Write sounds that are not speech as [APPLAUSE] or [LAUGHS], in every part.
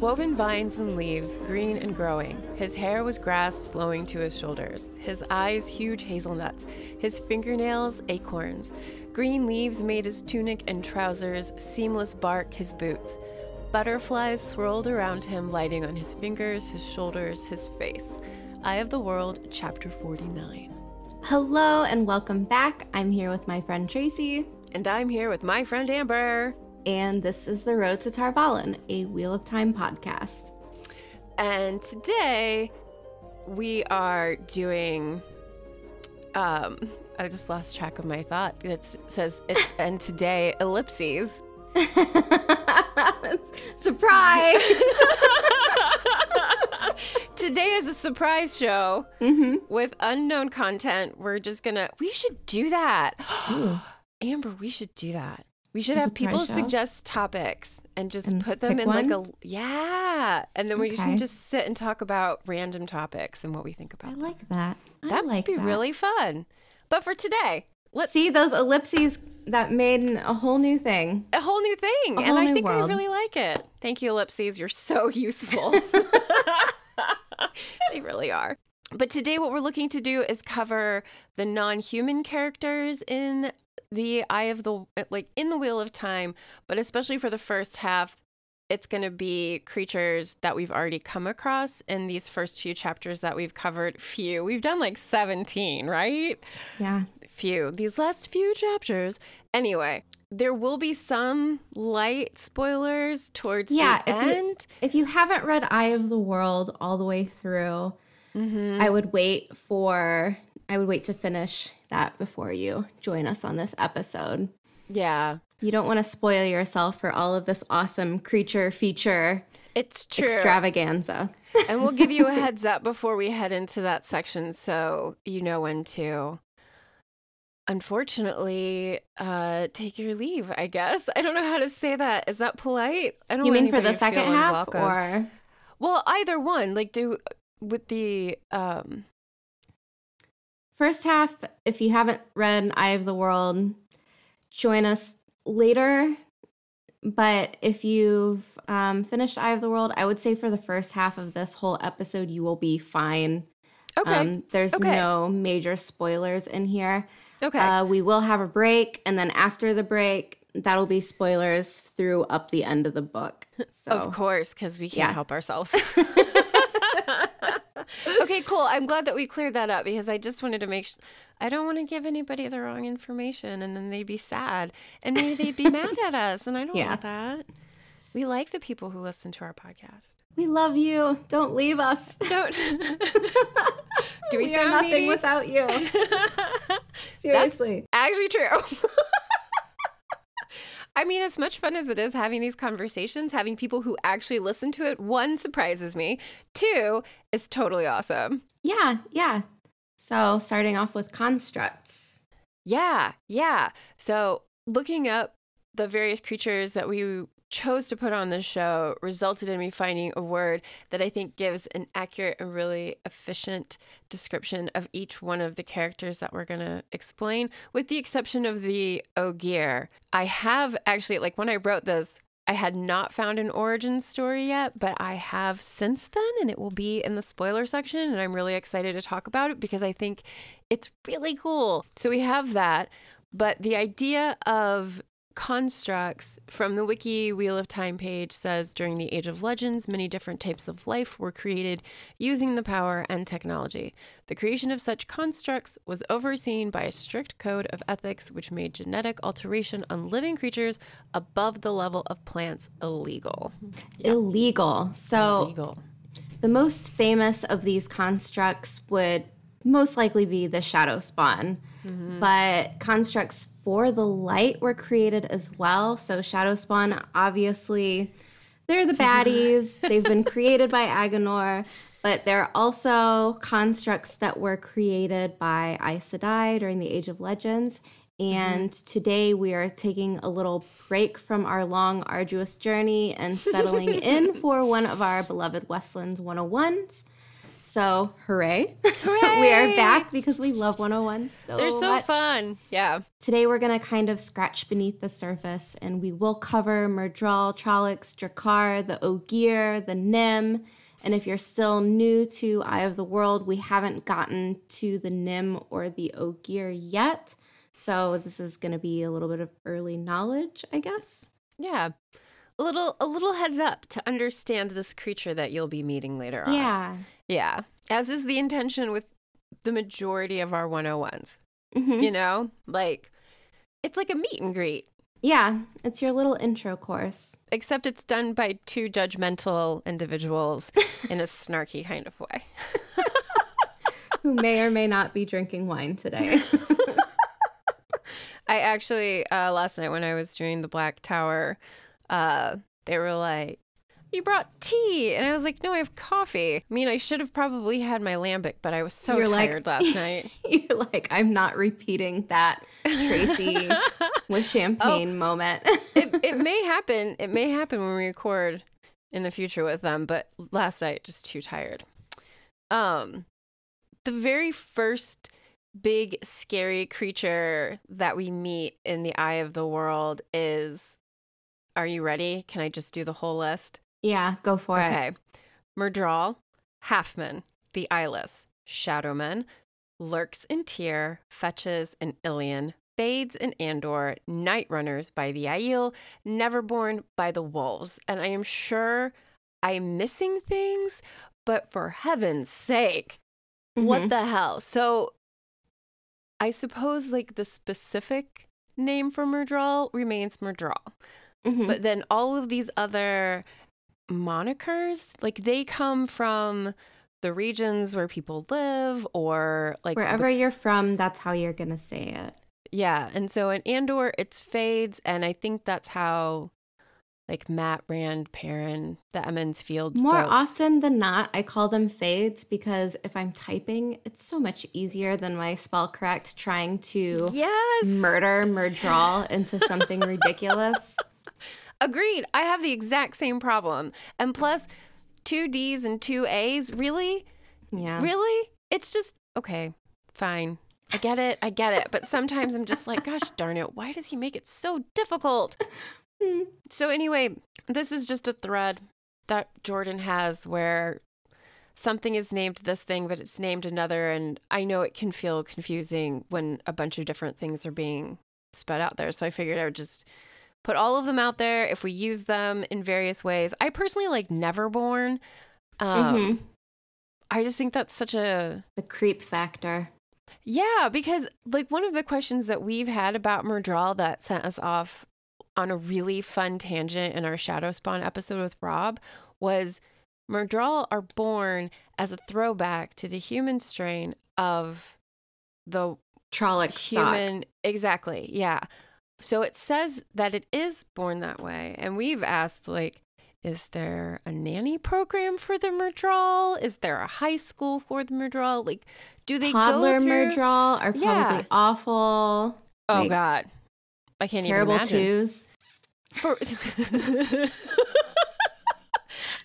Woven vines and leaves, green and growing. His hair was grass flowing to his shoulders. His eyes, huge hazelnuts. His fingernails, acorns. Green leaves made his tunic and trousers, seamless bark, his boots. Butterflies swirled around him, lighting on his fingers, his shoulders, his face. Eye of the World, Chapter 49. Hello and welcome back. I'm here with my friend Tracy, And I'm here with my friend Amber. And this is The Road to Tar Valon, a Wheel of Time podcast. And today we are doing um I just lost track of my thought. It says it's [LAUGHS] and today ellipses. [LAUGHS] Surprise! [LAUGHS] Today is a surprise show mm-hmm. with unknown content. We're just gonna we should do that. [GASPS] Amber, we should do that. We should have people show? suggest topics and just And put them in like a yeah. And then we Okay. can just sit and talk about random topics and what we think about. I like that. I That like would be that. really fun. But for today, let's See those ellipses that made a whole new thing. a whole new thing. A and whole I think world. I really like it. Thank you, ellipses. You're so [LAUGHS] useful. [LAUGHS] they really are. But today, what we're looking to do is cover the non human characters in the Eye of the, like in the Wheel of Time, but especially for the first half. It's going to be creatures that we've already come across in these first few chapters that we've covered. Few. We've done like 17, right? Yeah. few these last few chapters anyway there will be some light spoilers towards Yeah, the if you- end If you haven't read Eye of the World all the way through, Mm-hmm. I would wait for I would wait to finish that before you join us on this episode. yeah. You don't want to spoil yourself for all of this awesome creature feature it's true. extravaganza. [LAUGHS] and we'll give you a [LAUGHS] heads up before we head into that section so you know when to. Unfortunately uh take your leave i guess. I don't know how to say that. Is that polite? I don't You mean for the second half or? Well either one like do with the um first half? If you haven't read Eye of the World, join us later. But if you've um, finished Eye of the World, I would say for the first half of this whole episode, you will be fine. okay Um, there's Okay. no major spoilers in here. okay Uh, we will have a break, and then after the break, that'll be spoilers through up the end of the book. [LAUGHS] So Of course, because we can't Yeah. help ourselves. [LAUGHS] [LAUGHS] [LAUGHS] okay, cool. I'm glad that we cleared that up because I just wanted to make. Sh- I don't want to give anybody the wrong information, and then they'd be sad, and maybe they'd be mad at [LAUGHS] us, and I don't Yeah. want that. We like the people who listen to our podcast. we love you. Don't leave us. Don't. [LAUGHS] Do we, we sound are nothing needy? without you. Seriously. Actually, true. I mean, as much fun as it is having these conversations, having people who actually listen to it, one surprises me. Two is totally awesome. Yeah, yeah. So starting off with constructs. Yeah, yeah. So looking up the various creatures that we chose to put on this show resulted in me finding a word that I think gives an accurate and really efficient description of each one of the characters that we're going to explain, with the exception of the Ogier. I have actually, like when I wrote this, I had not found an origin story yet, but I have since then, and it will be in the spoiler section. And I'm really excited to talk about it because I think it's really cool. So we have that. But the idea of constructs from the Wiki Wheel of Time page says during the Age of Legends, many different types of life were created using the power and technology. The creation of such constructs was overseen by a strict code of ethics which made genetic alteration on living creatures above the level of plants illegal. Illegal. So Illegal. the most famous of these constructs would most likely be the shadow spawn. But constructs for the light were created as well. So shadow spawn, obviously, they're the [LAUGHS] baddies. They've been created by Aginor, but they're also constructs that were created by Aes Sedai during the Age of Legends. And mm-hmm. today we are taking a little break from our long, arduous journey and settling [LAUGHS] in for one of our beloved Westlands 101s. So, hooray. hooray! [LAUGHS] we are back because we love 101 so They're so much. fun. Yeah. Today we're going to kind of scratch beneath the surface and we will cover Myrddraal, Trollocs, Draghkar, the Ogier, the Nim. And if you're still new to Eye of the World, we haven't gotten to the Nim or the Ogier yet. So this is going to be a little bit of early knowledge, I guess. Yeah a little a little heads up to understand this creature that you'll be meeting later on. Yeah. Yeah. As is the intention with the majority of our 101s. Mm-hmm. You know? Like it's like a meet and greet. Yeah, it's your little intro course. Except it's done by two judgmental individuals [LAUGHS] in a snarky kind of way. [LAUGHS] Who may or may not be drinking wine today. [LAUGHS] I actually, uh, last night when I was doing the Black Tower, uh, they were like, you brought tea. And I was like, no, I have coffee. I mean, I should have probably had my lambic, but I was so you're tired like, last night. [LAUGHS] You're like, I'm not repeating that Tracy [LAUGHS] with champagne oh, moment. it, it [LAUGHS] may happen. It may happen when we record in the future with them, but last night, just too tired. Um, the very first big scary creature that we meet in the eye of the world is are you ready? Can I just do the whole list? Yeah, go for okay. it. Okay. Myrddraal, Halfman, the Eyeless, Shadowman, Lurks in Tear, Fetches and Illian, Fades and Andor, Night Runners by the Aiel, Neverborn by the Wolves. And I am sure I'm missing things, but for heaven's sake, mm-hmm. what the hell? So I suppose like the specific name for Myrddraal remains Myrddraal. Mm-hmm. But then all of these other monikers, like they come from the regions where people live or like wherever the- you're from, that's how you're to say it. Yeah. And so in Andor, it's fades. And I think that's how like Mat Rand, Perrin, the Emond's Field. More folks. often than not, I call them fades because if I'm typing, it's so much easier than my spell correct trying to yes! murder Myrddraal into something ridiculous. [LAUGHS] Agreed. I have the exact same problem. And plus, two D's and two A's, really? Yeah. Really? It's just, okay, fine. I get it. I get it. But sometimes I'm just like, gosh darn it, why does he make it so difficult? [LAUGHS] so, anyway, this is just a thread that Jordan has where something is named this thing, but it's named another. And I know it can feel confusing when a bunch of different things are being spread out there. So I figured I would just put all of them out there if we use them in various ways. I personally like Neverborn. Um, mm-hmm. I just think that's such a the creep factor. Yeah, because like one of the questions that we've had about Myrddraal that sent us off on a really fun tangent in our Shadow Spawn episode with Rob was Myrddraal are born as a throwback to the human strain of the Trolloc human stock. exactly yeah so it says that it is born that way. And we've asked, like, is there a nanny program for the Myrddraal? Is there a high school for the Myrddraal? Like, do they toddler go through... Myrddraal are probably yeah. awful. Oh like, God, I can't terrible even Terrible twos. For... [LAUGHS]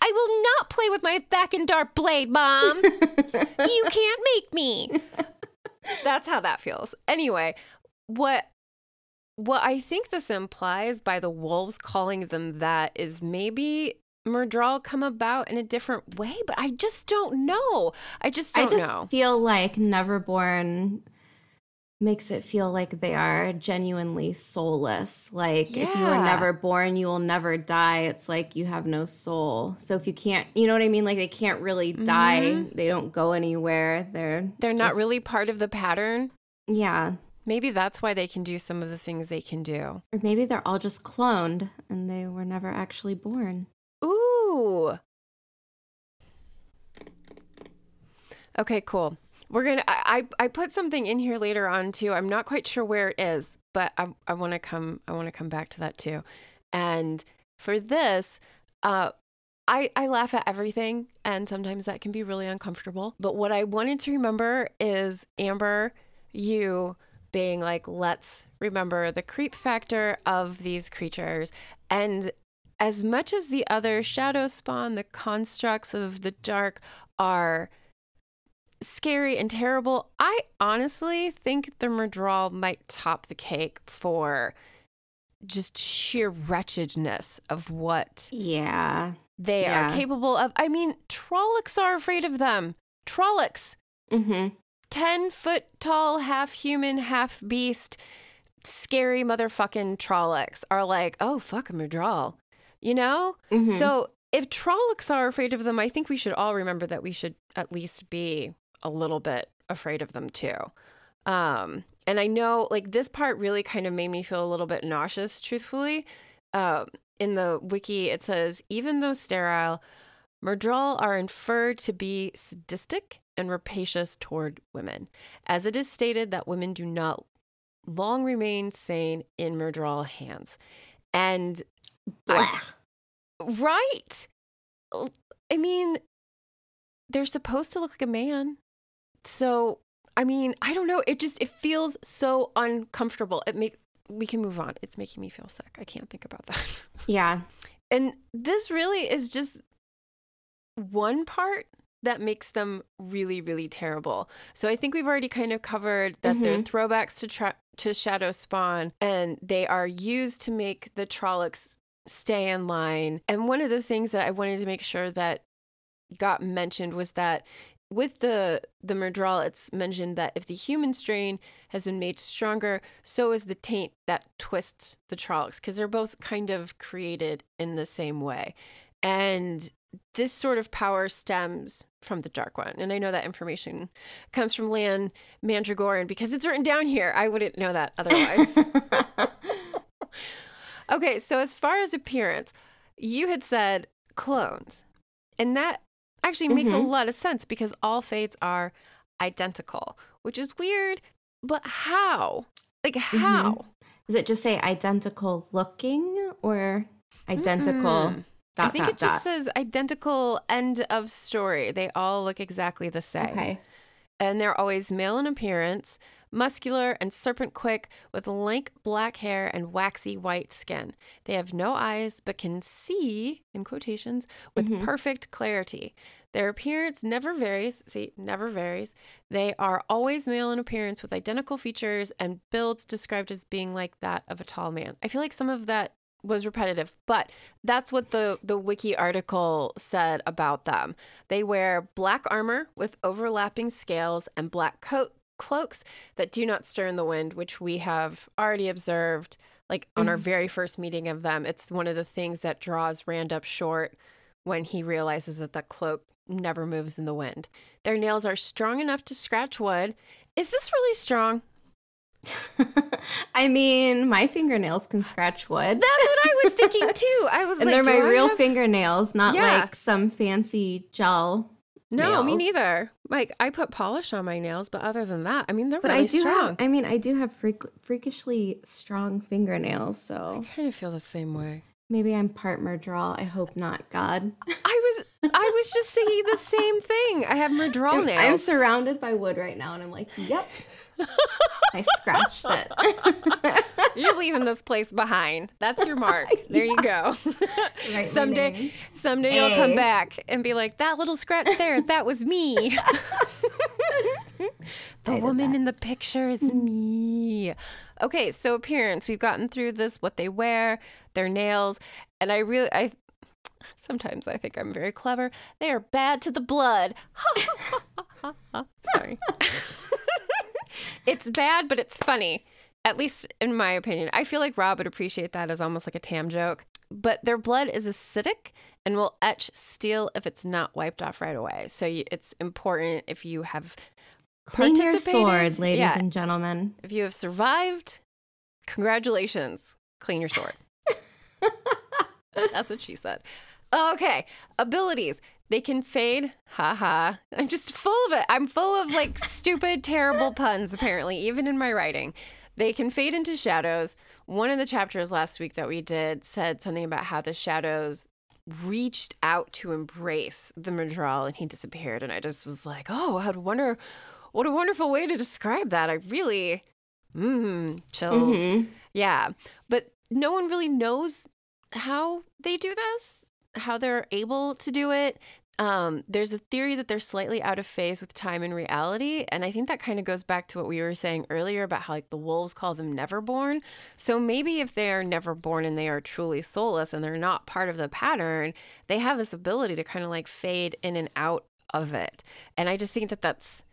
I will not play with my Thakan'dar blade, Mom. [LAUGHS] you can't make me. That's how that feels. Anyway, what what I think this implies by the wolves calling them that is maybe Myrddraal come about in a different way, but I just don't know. I just don't I just know. feel like Neverborn makes it feel like they are genuinely soulless. Like yeah. if you were never born, you will never die. It's like you have no soul. So if you can't, you know what I mean? Like they can't really die. Mm-hmm. They don't go anywhere. They're they're just, not really part of the pattern. Yeah. Maybe that's why they can do some of the things they can do. Or maybe they're all just cloned and they were never actually born. Ooh. Okay, cool. We're gonna. I I put something in here later on too. I'm not quite sure where it is, but I I want to come. I want to come back to that too. And for this, Uh, I, I laugh at everything, and sometimes that can be really uncomfortable. But what I wanted to remember is Amber, you being like, let's remember the creep factor of these creatures. And as much as the other shadow spawn, the constructs of the dark are scary and terrible, I honestly think the Myrddraal might top the cake for just sheer wretchedness of what Yeah. they Yeah. are capable of. I mean, Trollocs are afraid of them. Trollocs, Mm-hmm. 10 foot tall, half human, half beast, scary motherfucking Trollocs are like, oh, fuck I'm a Myrddraal. You know? Mhm. So if Trollocs are afraid of them, I think we should all remember that we should at least be a little bit afraid of them too. Um, and I know like this part really kind of made me feel a little bit nauseous, truthfully. Um, in the wiki, it says even though sterile, Myrddraal are inferred to be sadistic and rapacious toward women, as it is stated that women do not long remain sane in Myrddraal hands. And I- Blah. Right. I mean, they're supposed to look like a man. So, I mean, I don't know. It just it feels so uncomfortable. It make we can move on. It's making me feel sick. I can't think about that. [LAUGHS] yeah. And this really is just one part that makes them really, really terrible. So I think we've already kind of covered that they're mm-hmm. throwbacks to tra- to Shadow Spawn, and they are used to make the Trollocs stay in line. And one of the things that I wanted to make sure that got mentioned was that with the the Myrddraal, it's mentioned that if the human strain has been made stronger, so is the taint that twists the Trollocs, because they're both kind of created in the same way. And this sort of power stems from the Dark One. And I know that information comes from Lan Mandragoran because it's written down here. I wouldn't know that otherwise. [LAUGHS] okay, so as far as appearance, you had said clones. And that actually makes a Mhm. lot of sense because all Fades are identical, which is weird. But how? Like, how? Does it just say identical looking or identical Mm-mm. Dot I think dot it just dot? says identical end of story. They all look exactly the same. Okay. And they're always male in appearance, muscular and serpent quick, with lank black hair and waxy white skin. They have no eyes, but can see, in quotations, with Mhm. perfect clarity. Their appearance never varies. See, never varies. They are always male in appearance with identical features and builds described as being like that of a tall man. I feel like some of that was repetitive, but that's what the the wiki article said about them. They wear black armor with overlapping scales and black coat cloaks that do not stir in the wind, which we have already observed like on our Mhm. very first meeting of them. It's one of the things that draws Rand up short when he realizes that the cloak never moves in the wind. Their nails are strong enough to scratch wood. Is this really strong? [LAUGHS] I mean, my fingernails can scratch wood. That's what I was thinking [LAUGHS] too. I was and like, they're my I real have- fingernails, not Yeah. like some fancy gel. No, me neither. Like I put polish on my nails, but other than that, I mean they're But really I do strong. have, I mean, I do have freak, freakishly strong fingernails, so I kind of feel the same way. maybe I'm part Myrddraal. I hope not, God. I was I was just thinking the same thing. I have I'm, nails. I'm surrounded by wood right now, and I'm like, yep. I scratched it. [LAUGHS] You're leaving this place behind. That's your mark. [LAUGHS] There you go. [LAUGHS] Someday, someday you'll come back and be like, "That little scratch there, that was me." the woman in the picture is mm. me. Okay, so appearance. We've gotten through this. What they wear, their nails, and I really, I sometimes I think I'm very clever. They are bad to the blood. [LAUGHS] Sorry. [LAUGHS] it's bad, but it's funny. At least in my opinion. I feel like Rob would appreciate that as almost like a tam joke. But their blood is acidic and will etch steel if it's not wiped off right away. So you, it's important if you have Clean your sword, ladies Yeah, and gentlemen. if you have survived, congratulations. Clean your sword. [LAUGHS] That's what she said. Okay, abilities. They can fade. Haha. I'm just full of it. I'm full of like [LAUGHS] stupid, terrible puns, apparently, even in my writing. They can fade into shadows. One of the chapters last week that we did said something about how the shadows reached out to embrace the Myrddraal and he disappeared. And I just was like, oh, I wonder what a wonderful way to describe that. I really, mmm, chills. Mhm. Yeah. But no one really knows how they do this, how they're able to do it. Um, there's a theory that they're slightly out of phase with time and reality. And I think that kind of goes back to what we were saying earlier about how like the wolves call them never born. So maybe if they are never born and they are truly soulless and they're not part of the pattern, they have this ability to kind of like fade in and out of it. And I just think that that's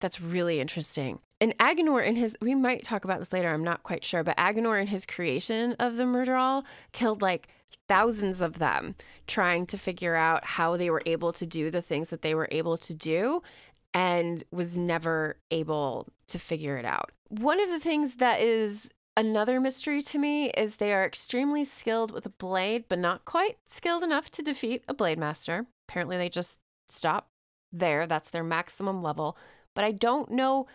that's really interesting. And Aginor in his we might talk about this later, I'm not quite sure, but Aginor in his creation of the Myrddraal killed like thousands of them trying to figure out how they were able to do the things that they were able to do and was never able to figure it out. One of the things that is another mystery to me is they are extremely skilled with a blade, but not quite skilled enough to defeat a blade master. Apparently, they just stop there. That's their maximum level. But I don't know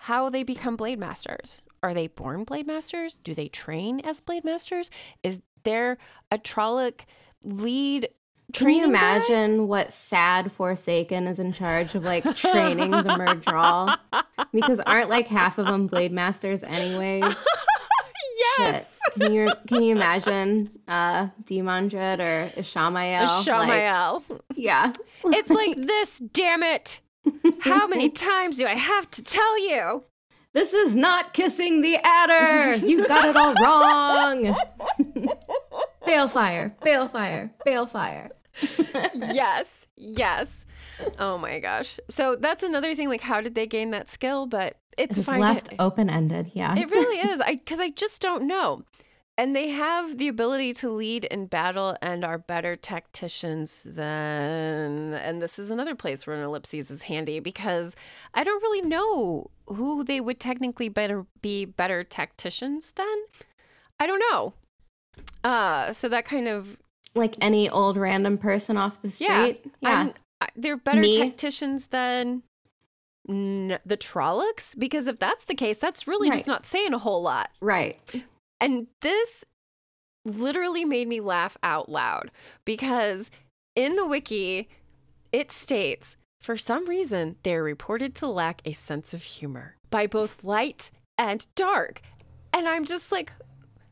how they become blade masters. Are they born blade masters? Do they train as blade masters? Is there a Trolloc lead Can you training guy? imagine what sad Forsaken is in charge of like training the Myrddraal? [LAUGHS] Because aren't like half of them blade masters anyways? [LAUGHS] yes. Shit. Can you can you imagine uh Demandred or Ishamael? Like, yeah. [LAUGHS] it's like this, damn it. How many times do I have to tell you? This is not kissing the adder. You got it all wrong. Balefire, balefire, balefire. [LAUGHS] yes, yes. Oh my gosh. So that's another thing. Like, how did they gain that skill? But it's It's fine. left open ended. Yeah. It really [LAUGHS] is. I because I just don't know. And they have the ability to lead in battle and are better tacticians than and this is another place where an ellipses is handy because I don't really know who they would technically better be better tacticians than. I don't know. Uh so that kind of like any old random person off the street. Yeah. I'm- I- they're better Me? tacticians than n- the Trollocs because if that's the case, that's really just not saying a whole lot. right. And this literally made me laugh out loud because in the wiki, it states for some reason they're reported to lack a sense of humor by both light and dark. And I'm just like,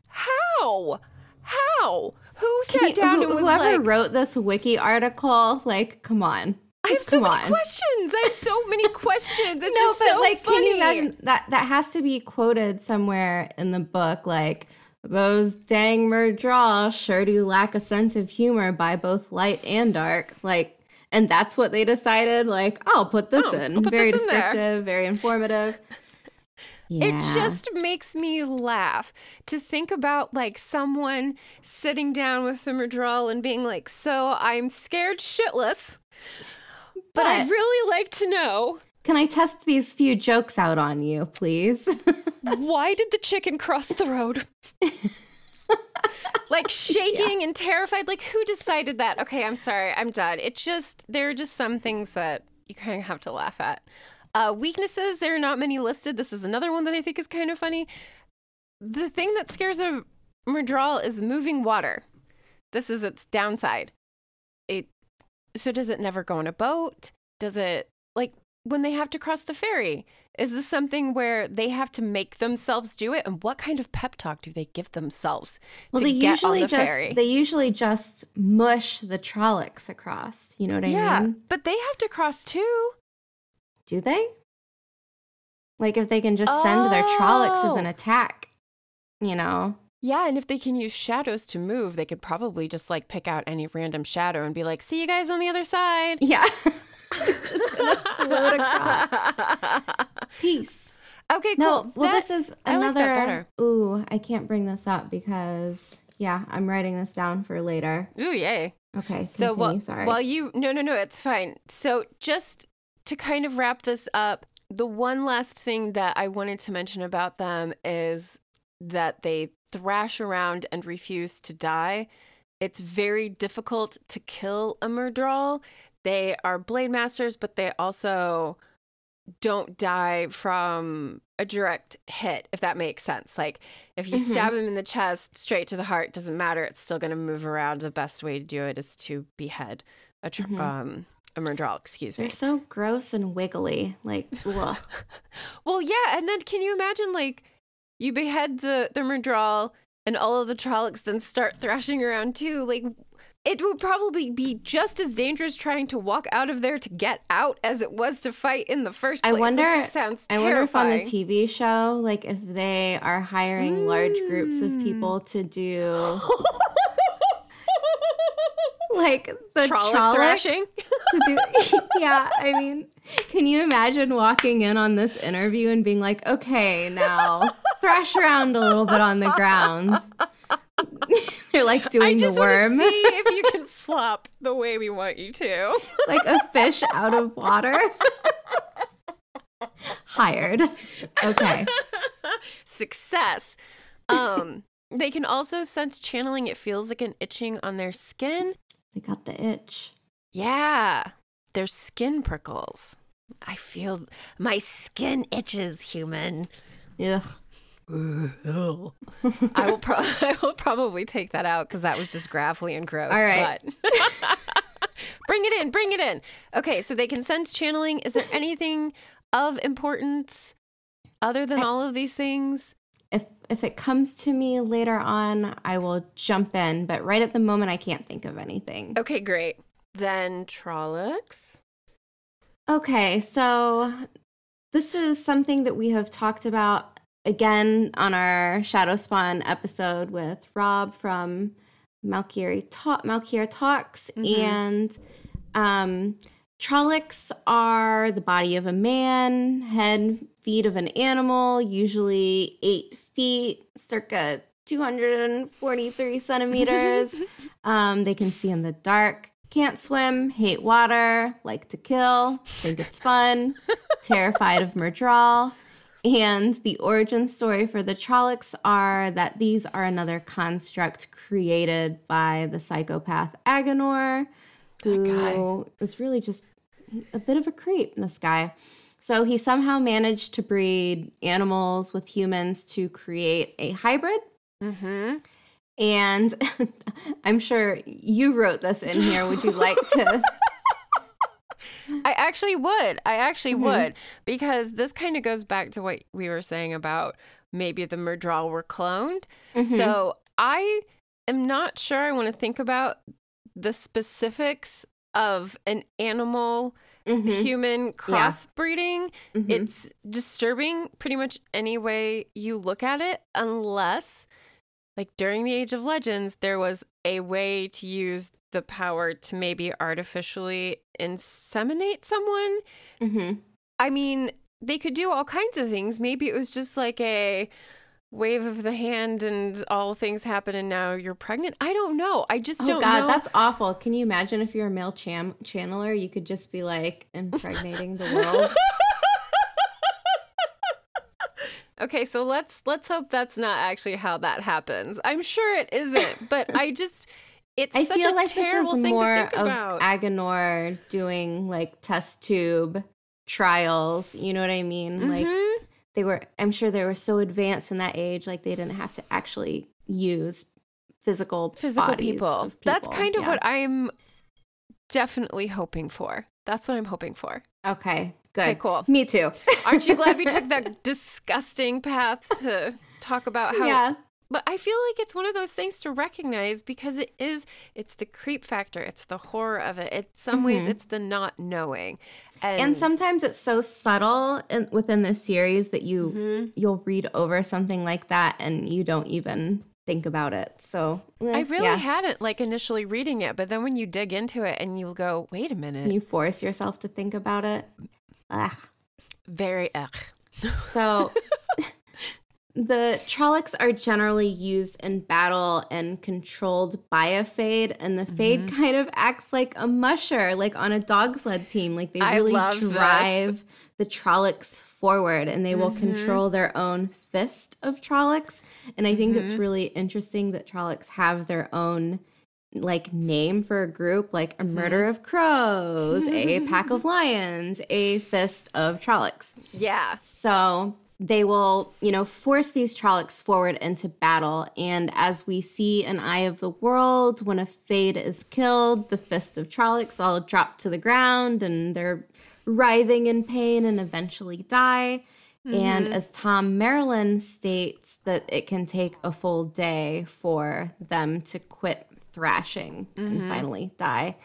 how? How? Who sat Can you- down who- and was whoever like, wrote this wiki article, like, come on. I have so many on. questions. I have so many [LAUGHS] questions. It's no, just but so like, funny. can you imagine that that has to be quoted somewhere in the book? Like, those dang Myrddraal sure do lack a sense of humor by both light and dark. Like, and that's what they decided. Like, I'll put this Oh, in. Put very this in there. descriptive, very informative. [LAUGHS] Yeah. It just makes me laugh to think about like someone sitting down with the Myrddraal and being like, "So I'm scared shitless, but, I'd really like to know Can I test these few jokes out on you, please? [LAUGHS] why did the chicken cross the road?" [LAUGHS] like shaking and terrified. Like who decided that? Okay, I'm sorry, I'm done. It just there are just some things that you kind of have to laugh at. Uh, weaknesses, there are not many listed. This is another one that I think is kind of funny. The thing that scares a Myrddraal is moving water. This is its downside. It so does it never go on a boat? Does it like when they have to cross the ferry? Is this something where they have to make themselves do it? And what kind of pep talk do they give themselves well, to they get usually the just ferry? they usually just mush the Trollocs across. You know what I yeah, mean? but they have to cross too. Do they? Like if they can just send their Trollocs as an Oh. attack, you know? Yeah, and if they can use shadows to move, they could probably just like pick out any random shadow and be like, "See you guys on the other side." Yeah. [LAUGHS] just gonna float across. [LAUGHS] Peace. Okay, cool. No, well, That- this is I like another. Ooh, I can't bring this up because yeah, I'm writing this down for later. Ooh, yay. Okay, So continue. while, Sorry. while you no no no it's fine. So just to kind of wrap this up, the one last thing that I wanted to mention about them is that they thrash around and refuse to die. It's very difficult to kill a Myrddraal. They are blade masters, but they also don't die from a direct hit, if that makes sense. Like if you Mhm. stab him in the chest straight to the heart, doesn't matter. It's still going to move around. The best way to do it is to behead a tr- Mhm. um a Myrddraal, excuse me. They're so gross and wiggly. Like. [LAUGHS] Well, yeah, and then can you imagine like you behead the the Myrddraal and all of the Trollocs then start thrashing around too? Like it would probably be just as dangerous trying to walk out of there to get out as it was to fight in the first I place. That wonder- sounds I wonder if on the. TV show, like if they are hiring large groups of Mm. people to do [LAUGHS] like the Trollocs thrashing? to do [LAUGHS] yeah i mean can you imagine walking in on this interview and being like okay now thrash around a little bit on the ground [LAUGHS] they're like doing the worm see if you [LAUGHS] can flop the way we want you to. like a fish out of water hired okay Success. Um, they can also sense channeling. It feels like an itching on their skin. They got the itch Yeah, their skin prickles. I feel my skin itches, human. Yeah. I will, pro- [LAUGHS] I will probably take that out because that was just gravelly and gross. All right. but- [LAUGHS] bring it in, bring it in. Okay, so they can sense channeling. Is there anything of importance other than all of these things? If if it comes to me later on i will jump in but right at the moment i can't think of anything Okay, great. Then Trollocs. Okay, so this is something that we have talked about again on our Shadow Spawn episode with Rob from Malkier Talk, Malkier Talks, Mhm. and um, Trollocs are the body of a man, head, feet of an animal, usually eight feet, circa 243 centimeters. [LAUGHS] um, they can see in the dark, can't swim, hate water, like to kill, think it's fun, [LAUGHS] terrified of Myrddraal. And the origin story for the Trollocs are that these are another construct created by the psychopath Aginor, who is really just a bit of a creep, in this guy. So he somehow managed to breed animals with humans to create a hybrid. Mm-hmm. And [LAUGHS] I'm sure you wrote this in here. Would you like to? I actually would. I actually Mhm. would because this kind of goes back to what we were saying about maybe the Myrddraal were cloned. Mhm. So I am not sure I want to think about the specifics of an animal Mhm. human crossbreeding. Mhm. It's disturbing pretty much any way you look at it, unless, like during the Age of Legends, there was a way to use the power to maybe artificially inseminate someone. Mhm. I mean, they could do all kinds of things. Maybe it was just like a wave of the hand and all things happen and now you're pregnant. I don't know. I just Oh don't God, know. that's awful. Can you imagine if you're a male cham- channeler, you could just be like impregnating the world? [LAUGHS] Okay, so let's let's hope that's not actually how that happens. I'm sure it isn't, but I just it's I such feel a like this is more of about. Aginor doing like test tube trials. You know what I mean? Like Mhm. They were. I'm sure they were so advanced in that age, like they didn't have to actually use physical physical bodies people. That's kind of Yeah. what I'm definitely hoping for. That's what I'm hoping for. Okay, good. Okay, cool. Me too. Aren't you glad we took [LAUGHS] that disgusting path to talk about how yeah. But I feel like it's one of those things to recognize because it is it's the creep factor, it's the horror of it. In some ways Mhm. it's the not knowing. And, And sometimes it's so subtle in, within the series that you Mhm. you'll read over something like that and you don't even think about it. So eh, I really yeah. hadn't like initially reading it, but then when you dig into it and you'll go, wait a minute. you force yourself to think about it. Ugh. Very ugh. So [LAUGHS] the Trollocs are generally used in battle and controlled by a Fade, and the Fade Mm-hmm. kind of acts like a musher, like on a dog sled team. Like they really love this. drive the Trollocs forward, and they will Mhm. control their own fist of Trollocs. And I think it's Mhm. really interesting that Trollocs have their own like name for a group like a murder of crows, a pack of [LAUGHS] lions, a fist of Trollocs. Yeah. So they will, you know, force these Trollocs forward into battle. And as we see in Eye of the World, when a Fade is killed, the Fist of Trollocs all drop to the ground and they're writhing in pain and eventually die. And mm-hmm. as Thom Merrilin states, that it can take a full day for them to quit thrashing and mm-hmm. finally die.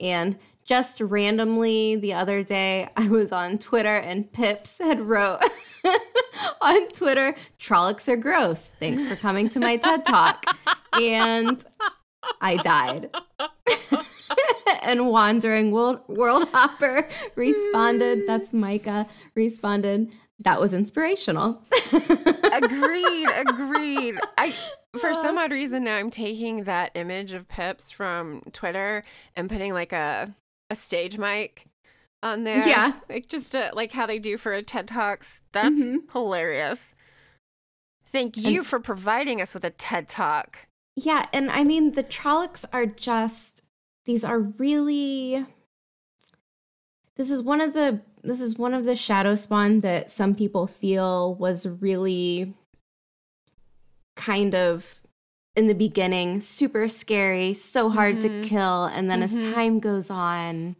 And just randomly the other day, I was on Twitter and Pips had wrote [LAUGHS] [LAUGHS] on Twitter, Trollocs are gross. Thanks for coming to my TED Talk. And I died. [LAUGHS] and Wandering World, World Hopper responded, that's Micah, responded, that was inspirational. [LAUGHS] agreed, agreed. I for some uh. odd reason now I'm taking that image of Pips from Twitter and putting like a a stage mic on there. Yeah. Like just a, like how they do for a TED Talks. That's Mhm. hilarious. Thank you for providing us with a TED Talk. Yeah, and I mean the Trollocs are just these are really this is one of the this is one of the shadow spawn that some people feel was really kind of in the beginning super scary, so hard Mhm. to kill, and then Mhm. as time goes on,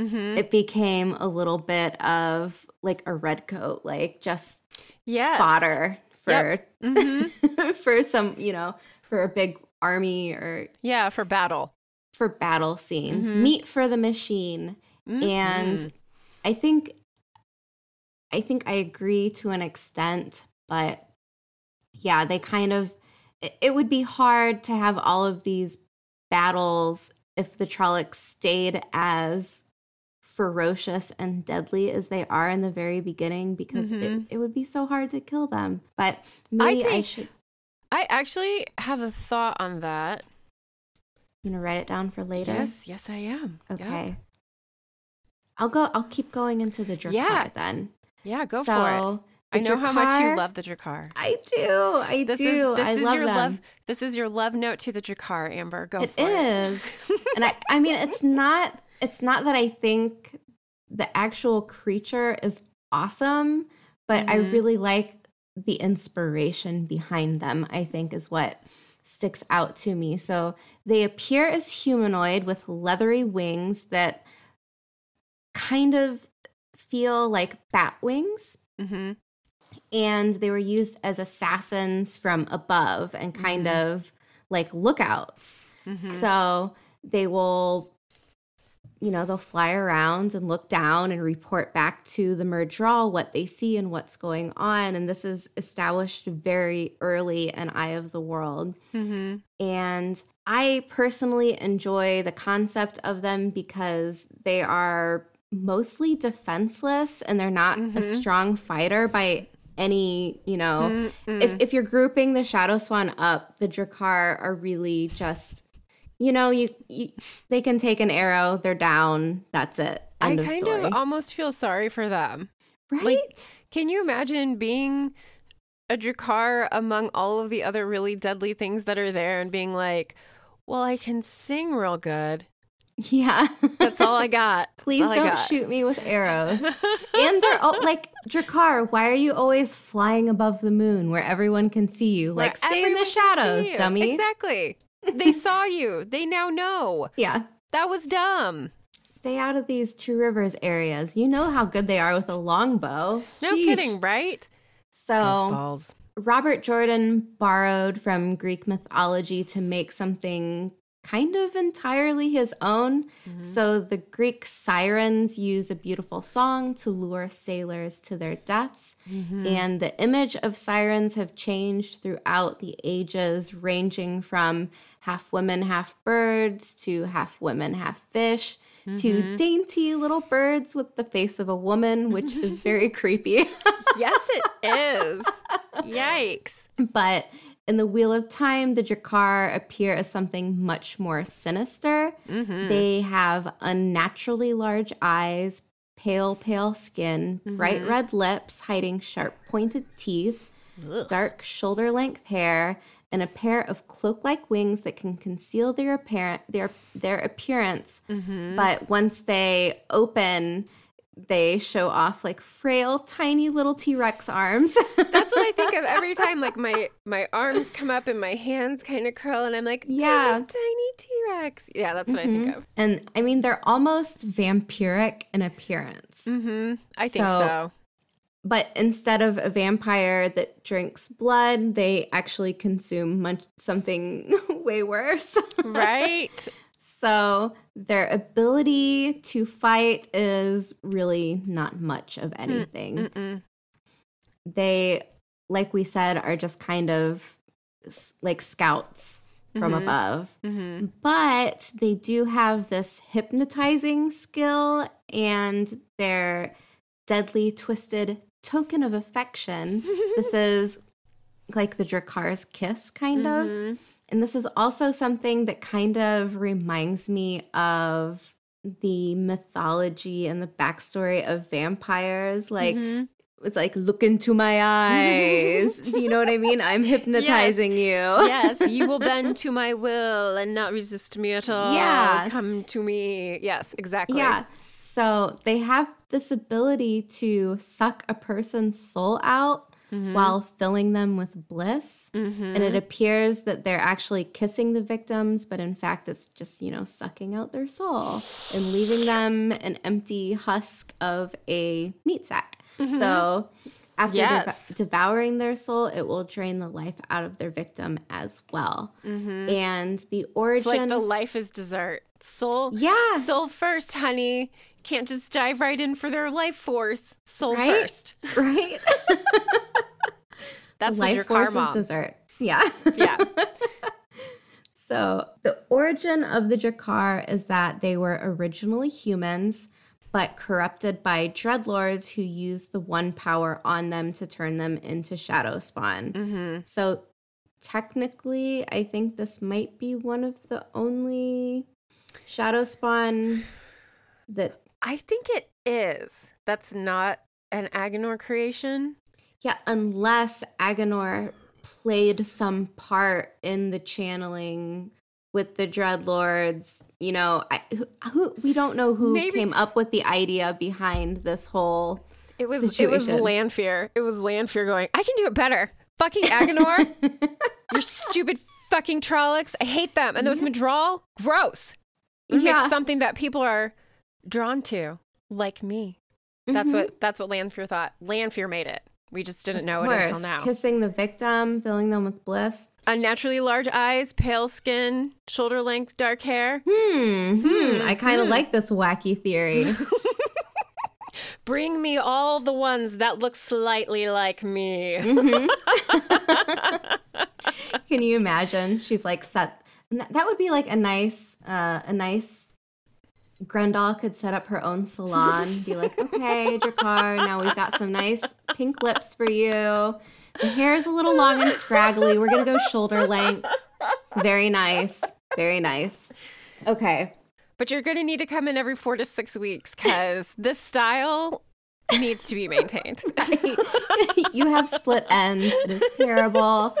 Mm-hmm. it became a little bit of like a red coat, like just Yes. fodder for hmm [LAUGHS] for some, you know, for a big army or Yeah, for battle. for battle scenes, Mhm. meat for the machine. And Mhm. I think I think I agree to an extent, but yeah, they kind of it, it would be hard to have all of these battles if the Trollocs stayed as ferocious and deadly as they are in the very beginning because it, Mhm. it would be so hard to kill them. But maybe I, think- should I actually have a thought on that. you know write it down for later. Yes, yes, I am. Yeah. Okay. I'll go. I'll keep going into the Draghkar Yeah, then. Yeah, go so, for it. I know how much you love the Draghkar. I do. I This do. is this I is love your them. love. This is your love note to the Draghkar, Amber. Go It for it. is, [LAUGHS] and I. I mean, it's not. It's not that I think the actual creature is awesome, but I Mhm. really like the inspiration behind them. I think is what sticks out to me. So they appear as humanoid with leathery wings that kind of feel like bat wings Mm-hmm. and they were used as assassins from above and kind Mhm. of like lookouts. Mm-hmm. So they will, you know, they'll fly around and look down and report back to the Myrddraal what they see and what's going on. And this is established very early in Eye of the World. Mm-hmm. And I personally enjoy the concept of them because they are mostly defenseless and they're not a Mhm. strong fighter by any, you know, Mm-hmm. if if you're grouping the Shadow Spawn up, the Draghkar are really just you know, you, you they can take an arrow, they're down, that's it. I End of kind story. of almost feel sorry for them. right? Can you imagine being a Draghkar among all of the other really deadly things that are there and being like, well, I can sing real good. yeah. That's all I [LAUGHS] got. Please don't got." shoot me with arrows. [LAUGHS] and they're all like Draghkar, why are you always flying above the moon where everyone can see you? Where Like stay in the shadows, dummy. Exactly. They saw you. They now know. Yeah. That was dumb. Stay out of these two rivers areas. You know how good they are with a longbow. No Sheesh. kidding, right? So Balls. Robert Jordan borrowed from Greek mythology to make something kind of entirely his own. Mm-hmm. So the Greek sirens use a beautiful song to lure sailors to their deaths. Mm-hmm. And the image of sirens have changed throughout the ages, ranging from half women, half birds to half women, half fish. Mm-hmm. To dainty little birds with the face of a woman, which is [LAUGHS] very creepy. yes, it [LAUGHS] is. Yikes. But in the Wheel of Time, the Draghkar appear as something much more sinister. Mm-hmm. They have unnaturally large eyes, pale, pale skin, bright red lips hiding sharp pointed teeth, dark shoulder length hair, and a pair of cloak-like wings that can conceal their apparent their their appearance. But once they open, they show off like frail, tiny little T-Rex arms. [LAUGHS] That's what I think of every time. Like my [LAUGHS] my arms come up and my hands kind of curl, and I'm like, Yeah. "Oh, tiny T Rex. Yeah, that's what I think of. and I mean, they're almost vampiric in appearance. hmm I think So- so. But instead of a vampire that drinks blood, they actually consume much, something [LAUGHS] way worse. Right? [LAUGHS] so their ability to fight is really not much of anything. Mm-mm. They, like we said, are just kind of like scouts from Mhm. above. hmm But they do have this hypnotizing skill and their deadly twisted token of affection. [LAUGHS] this is like the Draghkar's kiss, kind of. Mhm. And this is also something that kind of reminds me of the mythology and the backstory of vampires. Like, Mhm. it's like, look into my eyes. [LAUGHS] Do you know what I mean? I'm hypnotizing you. yes, you will bend [LAUGHS] to my will and not resist me at all. Yeah. Come to me. Yes, exactly. Yeah. So they have this ability to suck a person's soul out mm-hmm. while filling them with bliss. Mm-hmm. And it appears that they're actually kissing the victims, but in fact, it's just, you know, sucking out their soul and leaving them an empty husk of a meat sack. Mm-hmm. So after Yes. devouring their soul, it will drain the life out of their victim as well. Mm-hmm. And the It's origin. like the life is dessert. Soul. Yeah. Soul first, honey. Can't just dive right in for their life force. Soul Right? first. [LAUGHS] right? That's life Draghkar force is mom. dessert. Yeah. Yeah. [LAUGHS] So the origin of the Draghkar is that they were originally humans, but corrupted by dreadlords who used the one power on them to turn them into shadow spawn. hmm So technically, I think this might be one of the only shadow spawn that I think it is. That's not an Aginor creation. yeah, unless Aginor played some part in the channeling with the dreadlords, you know, I, who, who we don't know who Maybe- came up with the idea behind this whole It was it was Situation. Lanfear. It was Lanfear going, I can do it better. Fucking Aginor. [LAUGHS] Your stupid fucking Trollocs. I hate them. And those Myrddraal, gross. Yeah. something that people are drawn to, like me. That's Mhm. what that's what Lanfear thought. Lanfear made it. We just didn't Of know it course, until now. Kissing the victim, filling them with bliss. Unnaturally large eyes, pale skin, shoulder length, dark hair. Hmm, hmm. I kind of hmm. like this wacky theory. [LAUGHS] Bring me all the ones that look slightly like me. Mhm. [LAUGHS] Can you imagine? She's like set. That that would be like a nice, uh, a nice. Graendal could set up her own salon. Be like, okay, [LAUGHS] Draghkar, now we've got some nice pink lips for you. The hair is a little long and scraggly. We're gonna go shoulder length. Very nice. Very nice. Okay. But you're going to need to come in every four to six weeks because this style needs to be maintained. [LAUGHS] you have split ends. It is terrible.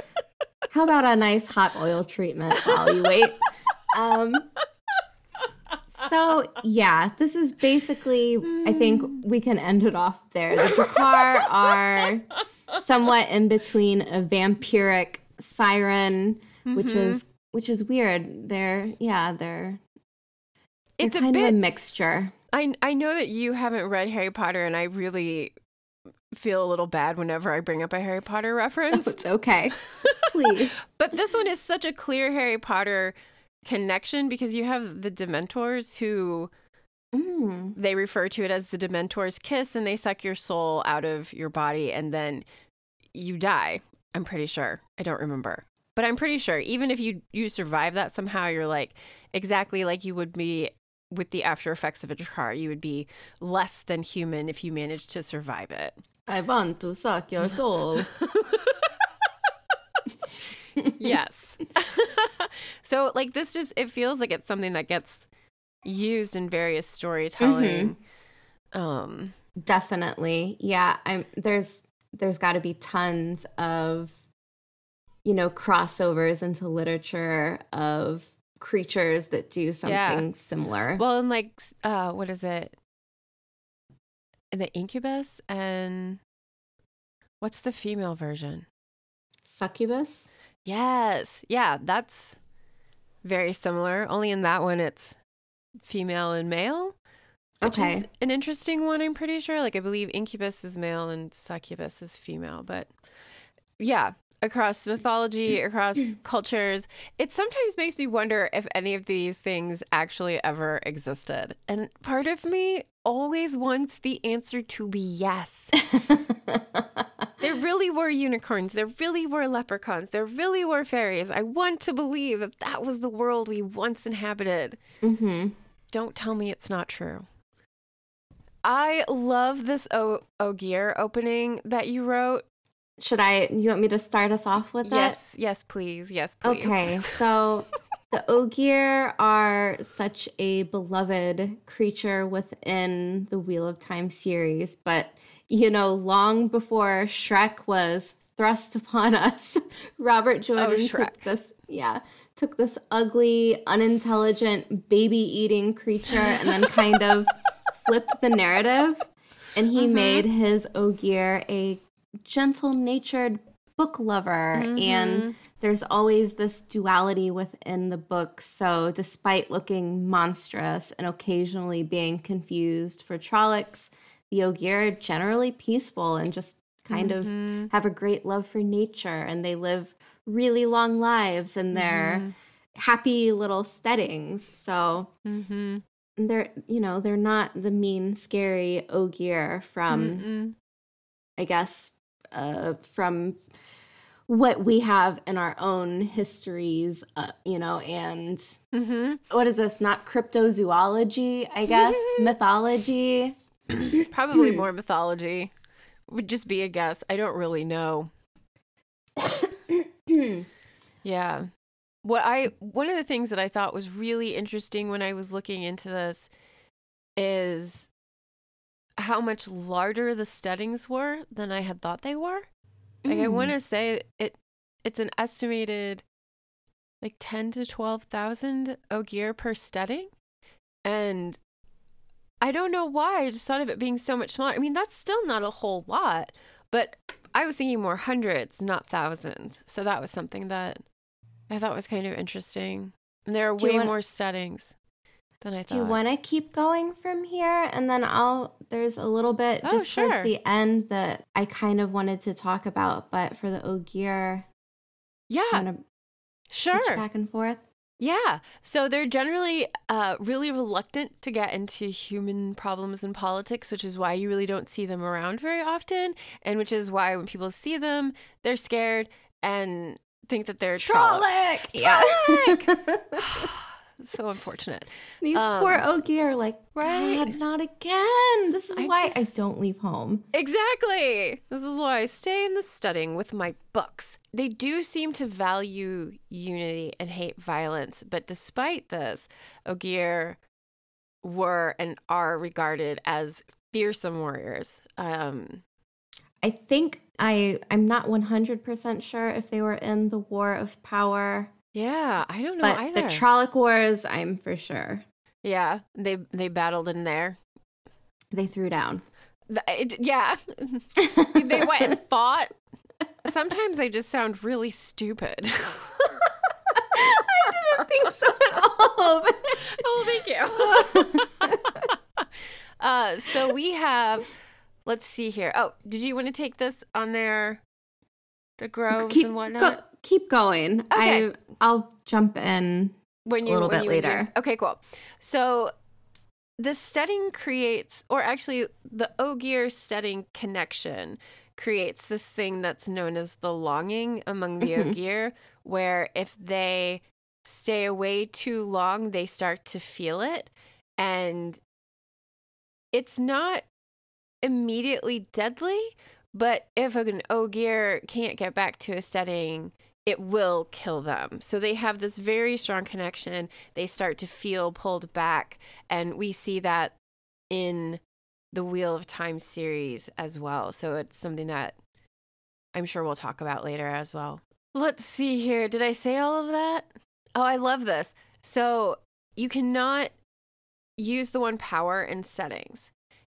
How about a nice hot oil treatment while you wait? Um, so yeah, this is basically. I think we can end it off there. The Draghkar are somewhat in between a vampiric siren, which mm-hmm. is which is weird. They're yeah, they're. they're It's a kind of a bit- mixture. I, I know that you haven't read Harry Potter, and I really feel a little bad whenever I bring up a Harry Potter [LAUGHS] oh, reference. It's okay, [LAUGHS] please. But this one is such a clear Harry Potter connection because you have the Dementors who Mm. they refer to it as the Dementor's kiss and they suck your soul out of your body and then you die. I'm pretty sure. I don't remember. But I'm pretty sure even if you you survive that somehow you're like exactly like you would be with the after effects of a Draghkar. You would be less than human if you managed to survive it. I want to suck your soul. [LAUGHS] yes. [LAUGHS] [LAUGHS] so like this just it feels like it's something that gets used in various storytelling. Um Definitely. Yeah, I'm there's there's got to be tons of you know, crossovers into literature of creatures that do something Yeah. similar. Well, and like, uh, what is it? In the incubus and what's the female version? Succubus? Yes. Yeah, that's very similar. Only in that one, it's female and male. Which Okay. is an interesting one, I'm pretty sure. Like, I believe incubus is male and succubus is female. But yeah, across mythology, mm. across [CLEARS THROAT] cultures, it sometimes makes me wonder if any of these things actually ever existed. And part of me always wants the answer to be yes. [LAUGHS] There really were unicorns. There really were leprechauns. There really were fairies. I want to believe that that was the world we once inhabited. Mm-hmm. Don't tell me it's not true. I love this o- Ogier opening that you wrote. Should I, you want me to start us off with that? Yes, yes, please. Yes, please. Okay, so the Ogier are such a beloved creature within the Wheel of Time series, but you know, long before Shrek was thrust upon [LAUGHS] us, Robert oh, Jordan took this, yeah, took this ugly, unintelligent, baby-eating creature and then kind of [LAUGHS] flipped the narrative, and he mm-hmm. made his Ogier a gentle-natured book lover. And mm-hmm. there's always this duality within the book. So despite looking monstrous and occasionally being confused for trollocs the ogier are generally peaceful and just kind of have a great love for nature and they live really long lives and they're happy little steddings so Mm-hmm. they're you know they're not the mean scary ogier from Mm-mm. I guess, uh, from what we have in our own histories, uh, you know, and Mm-hmm. what is this? Not cryptozoology, I guess, [LAUGHS] mythology. [CLEARS THROAT] Probably more mythology. Would just be a guess. I don't really know. [COUGHS] Yeah. What I one of the things that I thought was really interesting when I was looking into this is how much larger the steddings were than I had thought they were. Like I Mm. want to say it it's an estimated like 10 to 12,000 ogier per stedding. And I don't know why. I just thought of it being so much smaller. I mean, that's still not a whole lot, but I was thinking more hundreds, not thousands. So that was something that I thought was kind of interesting. And there are Do way want- more steddings than I thought. Do you want to keep going from here? And then I'll, there's a little bit Oh, just sure. towards the end that I kind of wanted to talk about, but for the Ogier, yeah, to sure. switch back and forth. Yeah. So they're generally uh, really reluctant to get into human problems and politics, which is why you really don't see them around very often. And which is why when people see them, they're scared and think that they're trollocs. Trollic! Yeah. [LAUGHS] [SIGHS] [LAUGHS] [LAUGHS] so unfortunate. These Um, poor Ogier are like, right? God, not again. This is I why I don't leave home. Exactly. This is why I stay in the stedding with my books. They do seem to value unity and hate violence, but despite this, Ogier were and are regarded as fearsome warriors. Um, I think I I'm not 100% sure if they were in the War of Power, yeah, I don't know but either. the Trolloc Wars, I'm for sure. yeah, they they battled in there. They threw down. The- it- yeah, [LAUGHS] [LAUGHS] they went and fought. Sometimes I just sound really stupid. [LAUGHS] I didn't think so at all. oh, thank you. uh, so we have, let's see here. Oh, did you want to take this on there? The groves keep, and whatnot? go, keep going. Okay. I I'll jump in. when you, a little when bit you would do- later. Okay, cool. So the stedding creates, or actually, the Ogier stedding connection creates this thing that's known as the longing among the Mhm. Ogier, where if they stay away too long, they start to feel it, and it's not immediately deadly. But if an Ogier can't get back to a setting, it will kill them. So they have this very strong connection. They start to feel pulled back. And we see that in the Wheel of Time series as well. So it's something that I'm sure we'll talk about later as well. Let's see here. Did I say all of that? Oh, I love this. So you cannot use the one power in steddings.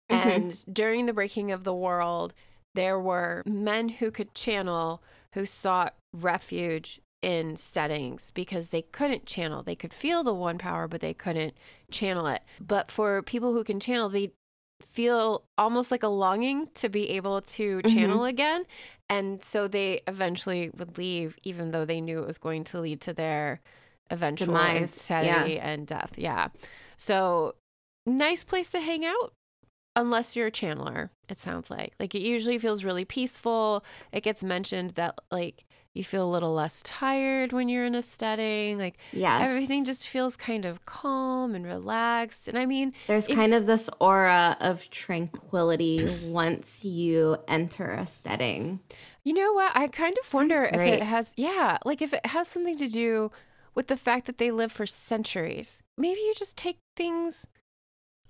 Mhm. And during the breaking of the world, there were men who could channel who sought refuge in steddings because they couldn't channel. They could feel the one power, but they couldn't channel it. But for people who can channel, they feel almost like a longing to be able to Mhm. channel again. And so they eventually would leave, even though they knew it was going to lead to their eventual Demise, insanity and death. Yeah. So nice place to hang out unless you're a channeler it sounds like like it usually feels really peaceful it gets mentioned that like you feel a little less tired when you're in a stedding like Yes. everything just feels kind of calm and relaxed and i mean There's if- kind of this aura of tranquility once you enter a stedding. You know what? I kind of wonder if great. it has, yeah, like if it has something to do with the fact that they live for centuries. Maybe you just take things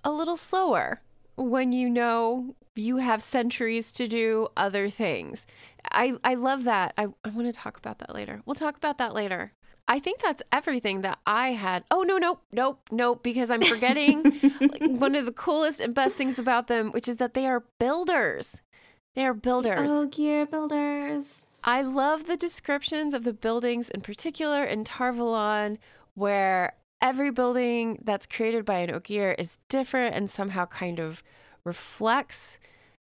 a little slower when you know you have centuries to do other things. I, I love that. I, I want to talk about that later. We'll talk about that later. I think that's everything that I had. Oh, no, nope, nope, nope, because I'm forgetting like, [LAUGHS] one of the coolest and best things about them, which is that they are builders. They are builders. Oh, gear builders. I love the descriptions of the buildings in particular in Tar Valon, where every building that's created by an Ogier is different and somehow kind of reflects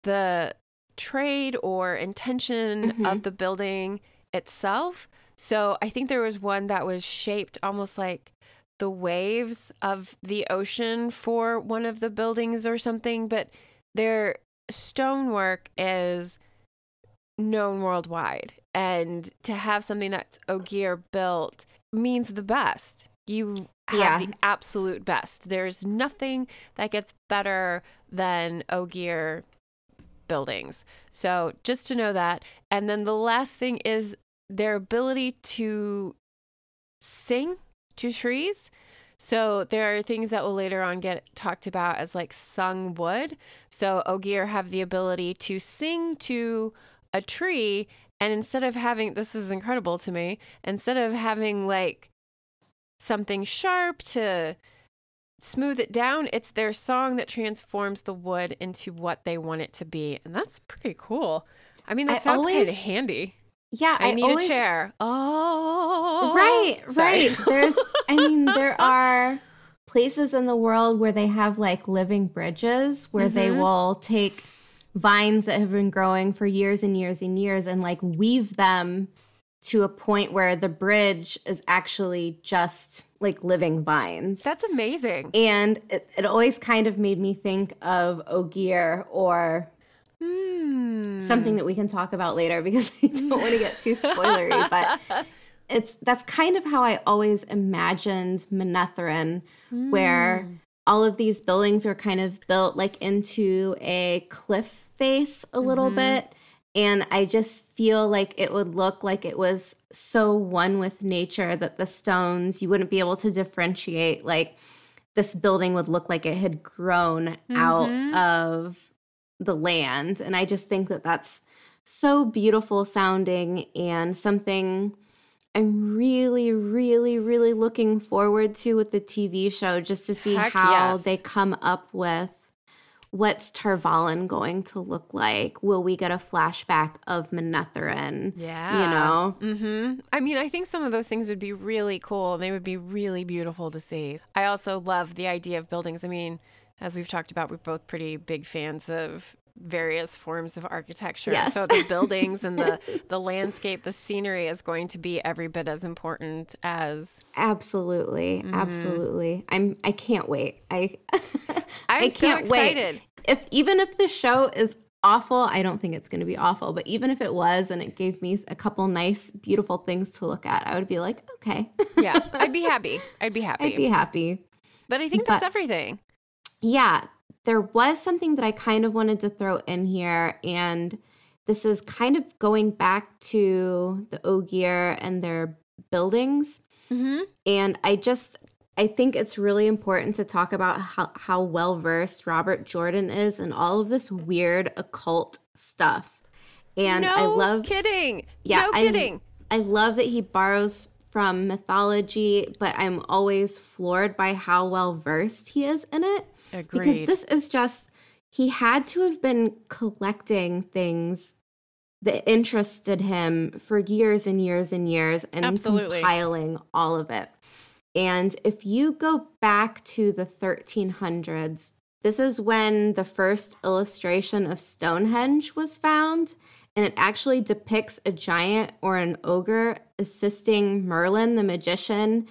the trade or intention Mhm. of the building itself. So I think there was one that was shaped almost like the waves of the ocean for one of the buildings or something, but their stonework is known worldwide. And to have something that's Ogier built means the best. You have Yeah. the absolute best. There's nothing that gets better than Ogier buildings. So just to know that. And then the last thing is their ability to sing to trees. So there are things that will later on get talked about as like sung wood. So Ogier have the ability to sing to a tree and instead of having this is incredible to me, instead of having like something sharp to smooth it down, it's their song that transforms the wood into what they want it to be. And that's pretty cool. I mean, that I sounds kind of handy. Yeah, I, I, need always, a chair. Oh, Right, Sorry. right. [LAUGHS] There's, I mean, there [LAUGHS] are places in the world where they have like living bridges where they Mhm. will take vines that have been growing for years and years and years and like weave them to a point where the bridge is actually just like living vines. That's amazing. and it, it always kind of made me think of Ogier or Hmm. something that we can talk about later because I don't want to get too spoilery, [LAUGHS] but it's that's kind of how I always imagined Manetheren, where Hmm. all of these buildings are kind of built like into a cliff face a little Mhm. bit. And I just feel like it would look like it was so one with nature that the stones, you wouldn't be able to differentiate. Like this building would look like it had grown out Mhm. of the land. And I just think that that's so beautiful sounding and something I'm really, really, really looking forward to with the TV show just to see Heck how yes. they come up with what's Tar Valon going to look like. Will we get a flashback of Manetheren? Yeah. You know? Mm-hmm. I mean, I think some of those things would be really cool and they would be really beautiful to see. I also love the idea of buildings. I mean, as we've talked about, we're both pretty big fans of various forms of architecture. Yes. So the buildings and the, [LAUGHS] the landscape, the scenery is going to be every bit as important as Absolutely. Mm-hmm. Absolutely. I'm I can't wait. I [LAUGHS] I'm I can't wait. excited. if even if the show is awful, I don't think it's going to be awful, but even if it was and it gave me a couple nice beautiful things to look at, I would be like, okay. [LAUGHS] Yeah. I'd be happy. I'd be happy. I'd be happy. but I think that's but- everything. Yeah, there was something that I kind of wanted to throw in here, and this is kind of going back to the Ogier and their buildings. Mm-hmm. And I just, I think it's really important to talk about how, how well versed Robert Jordan is in all of this weird occult stuff. And no I love kidding. Yeah, no I- kidding. I love that he borrows from mythology, but I'm always floored by how well versed he is in it. Agreed. Because this is just, he had to have been collecting things that interested him for years and years and years and Absolutely. compiling all of it. And if you go back to the 1300s, this is when the first illustration of Stonehenge was found. And it actually depicts a giant or an ogre assisting Merlin, the magician.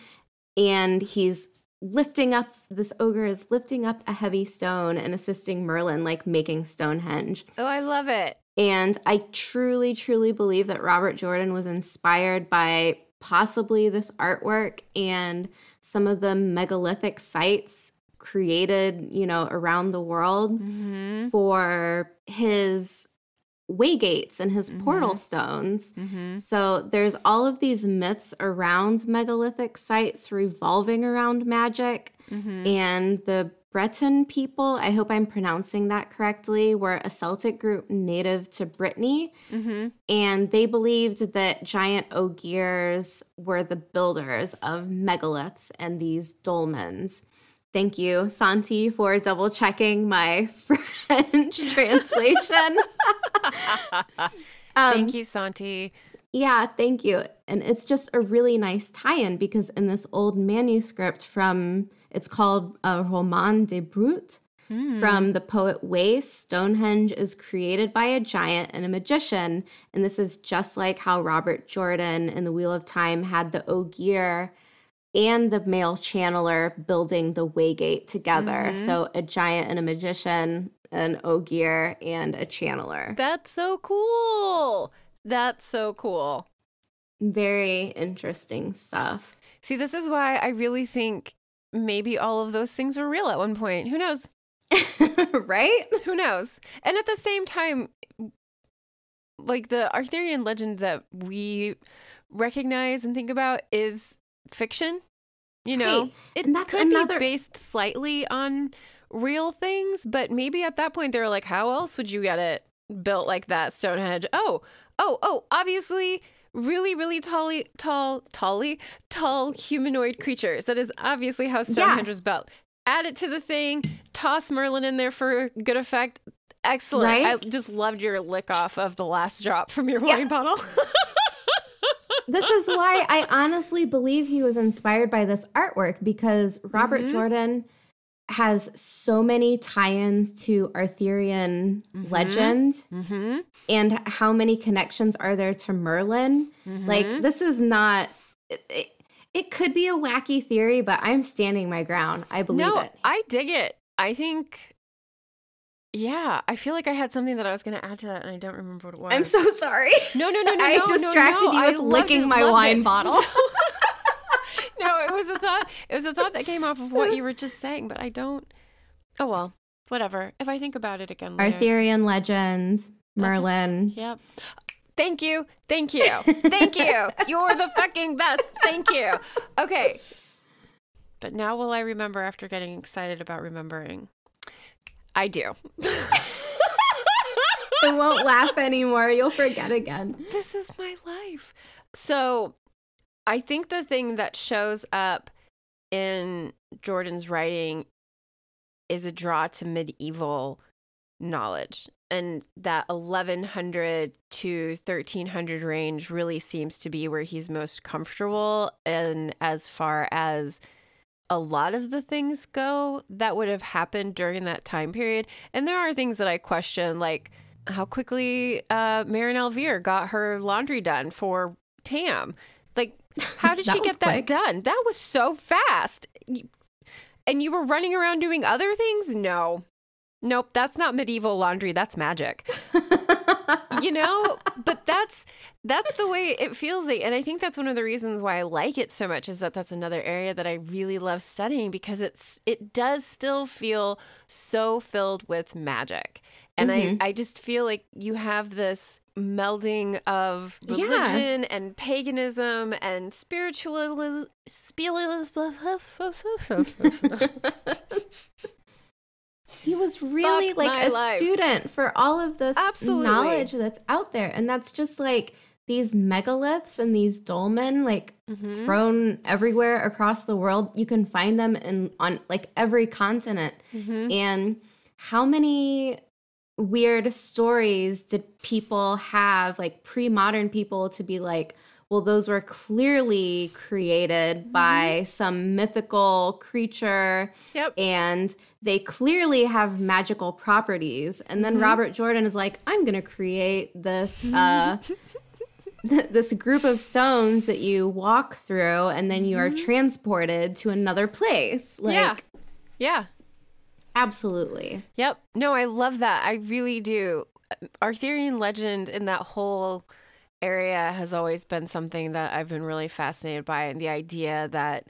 And he's lifting up, this ogre is lifting up a heavy stone and assisting Merlin, like making Stonehenge. oh, I love it. And I truly, truly believe that Robert Jordan was inspired by possibly this artwork and some of the megalithic sites created, you know, around the world Mm-hmm. for his waygates and his portal Mhm. stones. Mm-hmm. So there's all of these myths around megalithic sites revolving around magic. Mm-hmm. And the Breton people, I hope I'm pronouncing that correctly, were a Celtic group native to Brittany. Mm-hmm. And they believed that giant ogiers were the builders of megaliths and these dolmens. Thank you, Santi, for double checking my [LAUGHS] French translation. Um, [LAUGHS] Thank you, Santi. yeah, thank you. And it's just a really nice tie-in because in this old manuscript from it's called a Roman de Brut Hmm. from the poet Wace, Stonehenge is created by a giant and a magician, and this is just like how Robert Jordan in the Wheel of Time had the Ogier and the male channeler building the Waygate together. Mhm. So a giant and a magician, an Ogier and a channeler. That's so cool. That's so cool. Very interesting stuff. See, this is why I really think maybe all of those things were real at one point. Who knows? [LAUGHS] right? Who knows? And at the same time, like the Arthurian legend that we recognize and think about is fiction. You know, Right. it that's could another- be based slightly on real things, but maybe at that point they were like, how else would you get it built like that, Stonehenge? Oh, oh, oh, obviously really, really tall, tall, tally, tall humanoid creatures. That is obviously how Stonehenge was built. Add it to the thing, toss Merlin in there for good effect. Excellent. Right? I just loved your lick off of the last drop from your Yeah. wine bottle. [LAUGHS] this is why I honestly believe he was inspired by this artwork because Robert Mhm. Jordan has so many tie-ins to Arthurian Mhm. legend mm-hmm. and how many connections are there to Merlin. Like this is not it, it, it could be a wacky theory, but I'm standing my ground. I believe no, it. I dig it. I think, yeah, I feel like I had something that I was going to add to that, and I don't remember what it was. I'm so sorry. no, no, no, no. I no, no, distracted no. you with licking it, my wine it. bottle. [LAUGHS] no, it was a thought. It was a thought that came off of what you were just saying, but I don't. Oh well, whatever. If I think about it again later. Arthurian legends, Merlin. Yep. Thank you. Thank you. Thank you. [LAUGHS] You're the fucking best. Thank you. Okay. But now will I remember after getting excited about remembering? I do. [LAUGHS] I won't laugh anymore. You'll forget again. this is my life. So I think the thing that shows up in Jordan's writing is a draw to medieval knowledge. And that 1100 to 1300 range really seems to be where he's most comfortable. And as far as a lot of the things go that would have happened during that time period. And there are things that I question, like how quickly uh, Marin al'Vere got her laundry done for Tam. Like, how did [LAUGHS] she get that quick. done? That was so fast. And you were running around doing other things? No. Nope, that's not medieval laundry. That's magic. [LAUGHS] you know but that's that's the way it feels like and i think that's one of the reasons why i like it so much is that that's another area that i really love studying because it's it does still feel so filled with magic and Mhm. i i just feel like you have this melding of Yeah. religion and paganism and spiritual [LAUGHS] he was really Fuck like a life. student for all of this Absolutely. knowledge that's out there. And that's just like these megaliths and these dolmen like Mhm. thrown everywhere across the world. You can find them in on like every continent. Mhm. And how many weird stories did people have, like pre modern people, to be like, well, those were clearly created mm-hmm. by some mythical creature Yep. and they clearly have magical properties. And then mm-hmm. Robert Jordan is like, I'm going to create this. [LAUGHS] Uh, [LAUGHS] this group of stones that you walk through and then you are mm-hmm. transported to another place like yeah. Yeah. absolutely Yep. No, I love that. I really do. Arthurian legend in that whole area has always been something that I've been really fascinated by. And the idea that,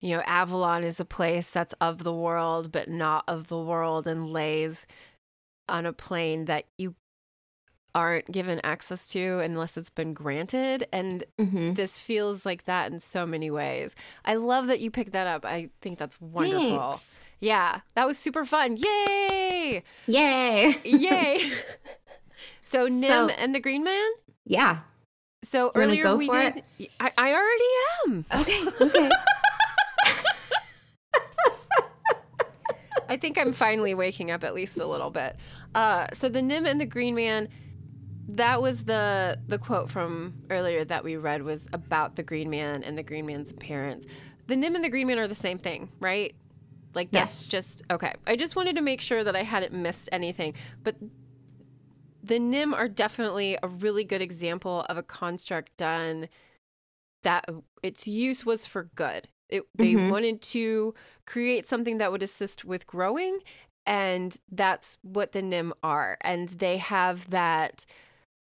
you know, Avalon is a place that's of the world, but not of the world and lays on a plane that you aren't given access to unless it's been granted. And mm-hmm. this feels like that in so many ways. I love that you picked that up. I think that's wonderful. Thanks. Yeah, that was super fun. Yay! yay [LAUGHS] Yay! [LAUGHS] so Nim So- and the Green Man. Yeah So wanna earlier we did. I, I already am. okay [LAUGHS] okay I think I'm finally waking up at least a little bit. Uh, so the Nim and the Green Man. That was the the quote from earlier that we read was about the Green Man and the Green Man's appearance. The Nim and the Green Man are the same thing, right? Like that's Yes. just okay. I just wanted to make sure that I hadn't missed anything. But the Nim are definitely a really good example of a construct done that its use was for good. It, they Mhm. wanted to create something that would assist with growing, and that's what the Nim are. And they have that.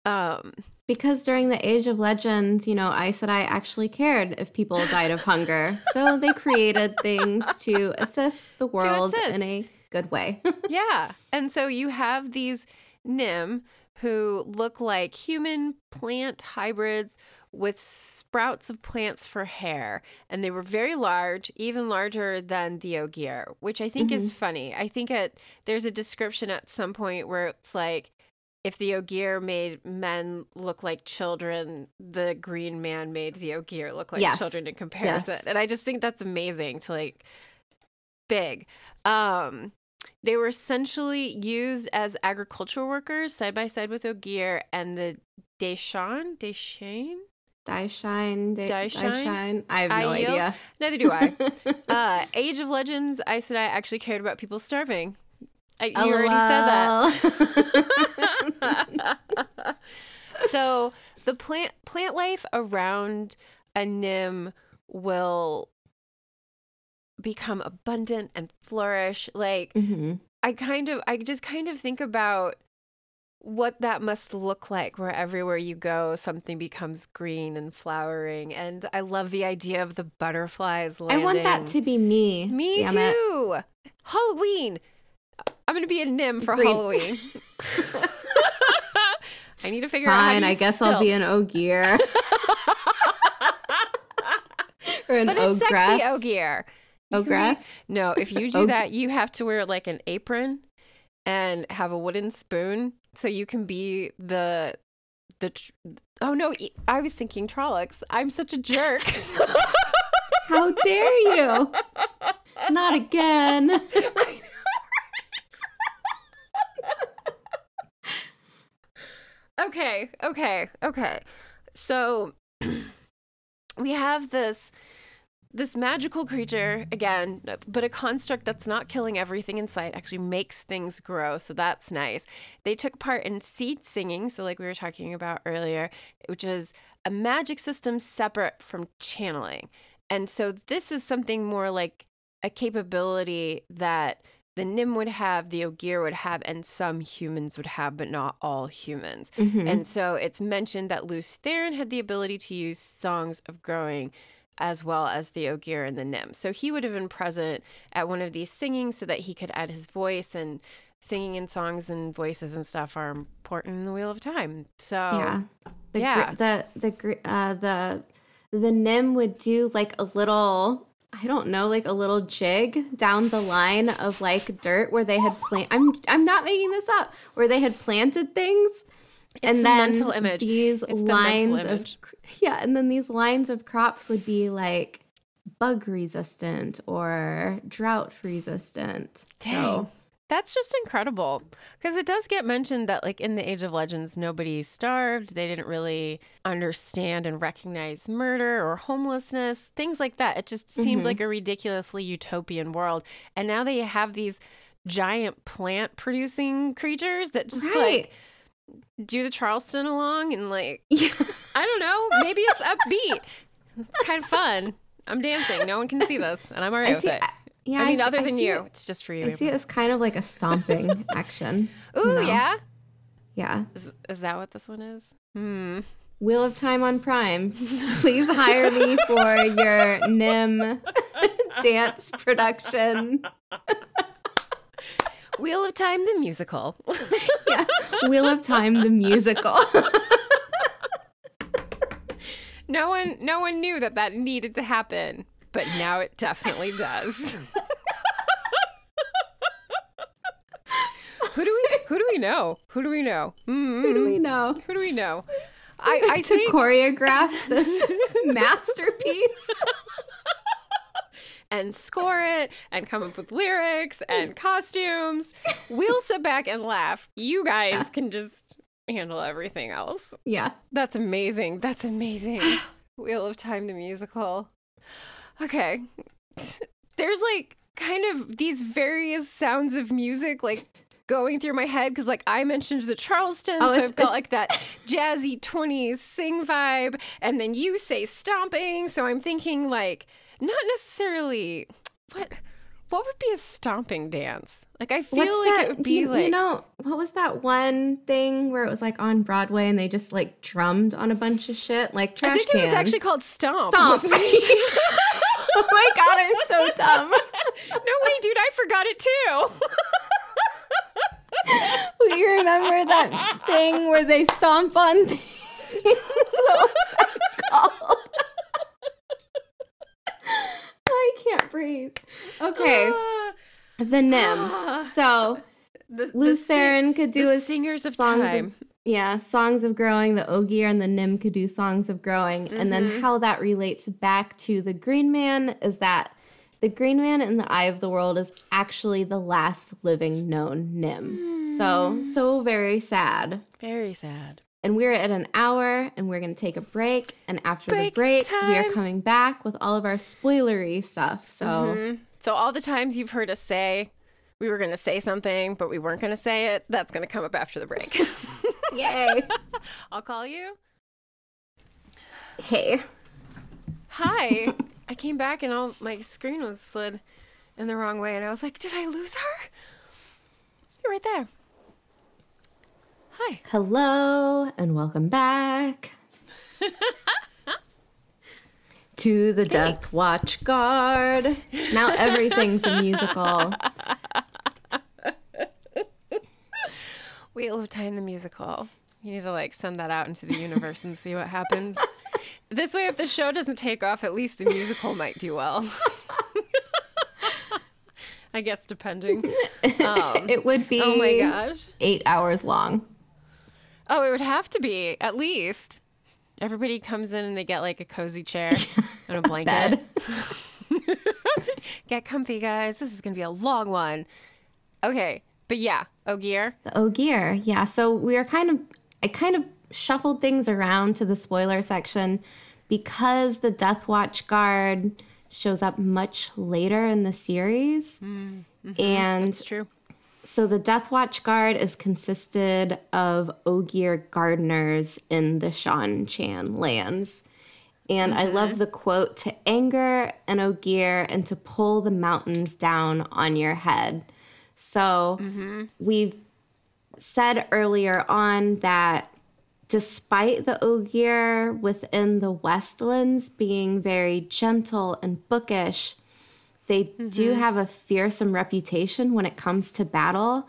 Um, because during the age of legends you know Aes Sedai actually cared if people died of hunger so they created things to assist the world assist. in a good way [LAUGHS] yeah. And so you have these Nim who look like human plant hybrids with sprouts of plants for hair. And they were very large, even larger than the Ogier, which I think is funny. I think it, there's a description at some point where it's like, if the Ogier made men look like children, the green man made the Ogier look like Yes. children in comparison. Yes. And I just think that's amazing to like big. Um they were essentially used as agricultural workers side by side with Ogier and the Deshan, Deshain? die shine die, Die shine? shine? i have no I idea Neither do I. [LAUGHS] uh Age of Legends, I said I actually cared about people starving. I, you already said that. [LAUGHS] So the plant plant life around a nim will become abundant and flourish like Mhm. i kind of i just kind of think about what that must look like where everywhere you go something becomes green and flowering and i love the idea of the butterflies I want that to be me. me Damn it. too halloween i'm gonna be a nim for Green. halloween [LAUGHS] [LAUGHS] i need to figure out how Fine, I guess I'll be an stilts. [LAUGHS] ogier. or an but a sexy ogress. ogier Be- Ogress? no if you [LAUGHS] do that you have to wear like an apron and have a wooden spoon so you can be the the tr- oh no i was thinking trollocs i'm such a jerk [LAUGHS] How dare you? Not again. [LAUGHS] okay okay okay so [CLEARS THROAT] we have this this magical creature again but a construct that's not killing everything in sight actually makes things grow so that's nice. They took part in seed singing so like we were talking about earlier which is a magic system separate from channeling. And so this is something more like a capability that the nim would have the ogier would have and some humans would have but not all humans. Mhm. and so it's mentioned that Lews Therin had the ability to use songs of growing as well as the Ogier and the Nim. So he would have been present at one of these singing so that he could add his voice and singing and songs and voices and stuff are important in the Wheel of Time. So yeah. The, gr- yeah. the the gr- uh, the the nim would do like a little I don't know, like a little jig down the line of like dirt where they had plant. I'm I'm not making this up. Where they had planted things, and then mental image. these It's the mental lines of yeah, and then these lines of crops would be like bug resistant or drought resistant. Dang. So That's just incredible. Because it does get mentioned that, like, in the Age of Legends, nobody starved. They didn't really understand and recognize murder or homelessness, things like that. It just seemed mm-hmm. like a ridiculously utopian world. And now they have these giant plant producing creatures that just, right. like, do the Charleston along and, like, [LAUGHS] yeah. I don't know, maybe it's upbeat. It's kind of fun. I'm dancing. No one can see this, and I'm all right I with see it. I, yeah, I mean, other I than you, it- it's just for you. I see it as kind of like a stomping [LAUGHS] action. Ooh, you know? yeah. Yeah. Is, is that what this one is? Hmm. Wheel of Time on Prime. [LAUGHS] Please hire me for your NIM dance production. Wheel of Time, the musical. [LAUGHS] Yeah. Wheel of Time the musical. [LAUGHS] no one, no one knew that that needed to happen, but now it definitely does. who do we? Who do we know? Who do we know? Hmm. Who do we know? Who do we know? I, I to think choreograph this [LAUGHS] masterpiece. And score it and come up with lyrics and costumes. We'll sit back and laugh. You guys can just handle everything else. Yeah. That's amazing. That's amazing. [SIGHS] Wheel of Time the musical. Okay. There's like kind of these various sounds of music like going through my head because like I mentioned the Charleston, Oh, so I've got it's- like that [LAUGHS] jazzy 20s sing vibe, and then you say stomping, so I'm thinking like not necessarily what what would be a stomping dance? Like I feel What's like that? it would be you, like you know, what was that one thing where it was like on Broadway and they just like drummed on a bunch of shit? Like trash I think cans. it was actually called Stomp. Stomp. [LAUGHS] [LAUGHS] oh my god, I'm so dumb. no way, dude, I forgot it too. [LAUGHS] Do you remember that thing where they stomp on things? what was that called? [LAUGHS] I can't breathe. Okay, ah. the Nim. Ah. So The, the Lews Therin could do the his Singers of songs Time. yeah, songs of growing. The Ogier and the Nim could do songs of growing, and Mm-hmm. then how that relates back to the Green Man is that the Green Man in the Eye of the World is actually the last living known Nim. So hmm. so very sad. Very sad. And we're at an hour, and we're gonna take a break. And after Break the break, we are coming back with all of our spoilery stuff. So Mhm. So all the times you've heard us say we were going to say something, but we weren't going to say it, that's going to come up after the break. [LAUGHS] yay! [LAUGHS] I'll call you. hey, Hi. [LAUGHS] I came back and all my screen was slid in the wrong way, and I was like, "Did I lose her?" You're right there. Hi. Hello and welcome back [LAUGHS] to the Death Watch Guard. Now everything's a musical. Wheel of Time the musical. You need to like send that out into the universe and see what happens. This way, if the show doesn't take off, at least the musical might do well. [LAUGHS] I guess depending. Um, [LAUGHS] It would be oh my gosh. eight hours long. Oh, it would have to be at least. Everybody comes in and they get like a cozy chair and a [LAUGHS] blanket. [LAUGHS] Get comfy, guys. This is gonna be a long one. Okay, but yeah, Ogier. The Ogier, yeah. So we are kind of, I kind of shuffled things around to the spoiler section because the Death Watch Guard shows up much later in the series. Mm-hmm. And It's true. So the Death Watch Guard is consisted of Ogier gardeners in the Seanchan lands. And I love the quote to anger an Ogier and to pull the mountains down on your head. So mm-hmm. we've said earlier on that despite the Ogier within the Westlands being very gentle and bookish, they do have a fearsome reputation when it comes to battle.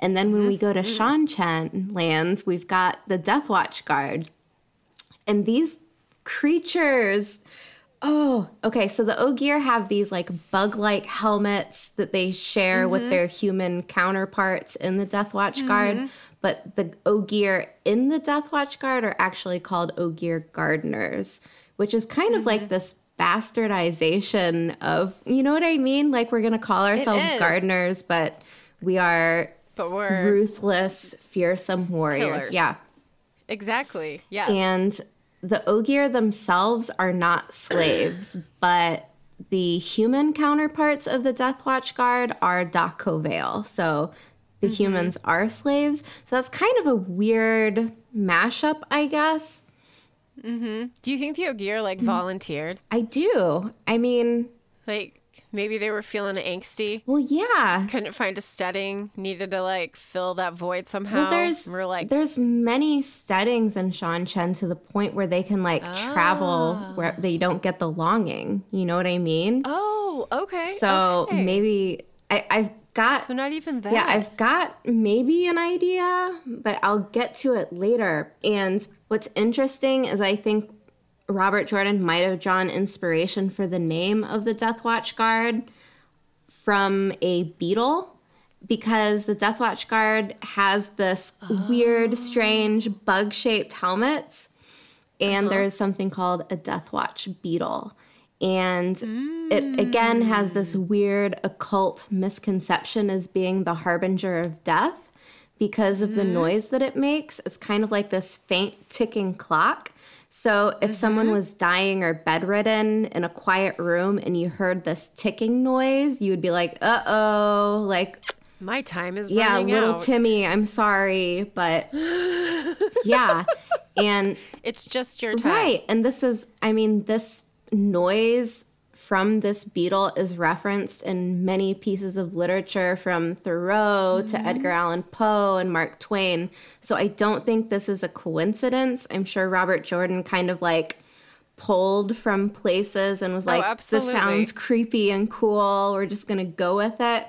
And then when we go to Seanchan lands, we've got the Death Watch Guard. And these creatures Oh, okay. So the Ogier have these like bug like helmets that they share Mm-hmm. with their human counterparts in the Death Watch Guard. But the Ogier in the Death Watch Guard are actually called Ogier Gardeners, which is kind of Mm-hmm. like this bastardization of, you know what I mean? Like we're going to call ourselves gardeners, but we are But we're ruthless, fearsome warriors. Killers. Yeah. exactly. Yeah. And the Ogier themselves are not slaves, [CLEARS THROAT] but the human counterparts of the Death Watch Guard are da'covale. So the Mm-hmm. humans are slaves. So that's kind of a weird mashup, I guess. Mm-hmm. Do you think the Ogier like mm-hmm. volunteered? I do. I mean, Like maybe they were feeling angsty, well, yeah. couldn't find a stedding, needed to like fill that void somehow. Well, there's we're like there's many steddings in Seanchan to the point where they can like travel ah. where they don't get the longing. You know what I mean? oh, okay. so okay. maybe I, I've got so not even that. Yeah, I've got maybe an idea, but I'll get to it later. And what's interesting is I think Robert Jordan might have drawn inspiration for the name of the Death Watch Guard from a beetle because the Death Watch Guard has this weird, oh. strange bug shaped helmets. And uh-huh. there's something called a Death Watch beetle. And it again has this weird occult misconception as being the harbinger of death because of the noise that it makes. It's kind of like this faint ticking clock. So if someone was dying or bedridden in a quiet room and you heard this ticking noise, you would be like, uh oh, like My time is yeah, little out. Timmy, I'm sorry, but [LAUGHS] yeah. And it's just your time. right, and this is I mean this noise from this beetle is referenced in many pieces of literature from Thoreau to mm-hmm. Edgar Allan Poe and Mark Twain. So I don't think this is a coincidence. I'm sure Robert Jordan kind of like pulled from places and was oh, like, this sounds creepy and cool. We're just going to go with it.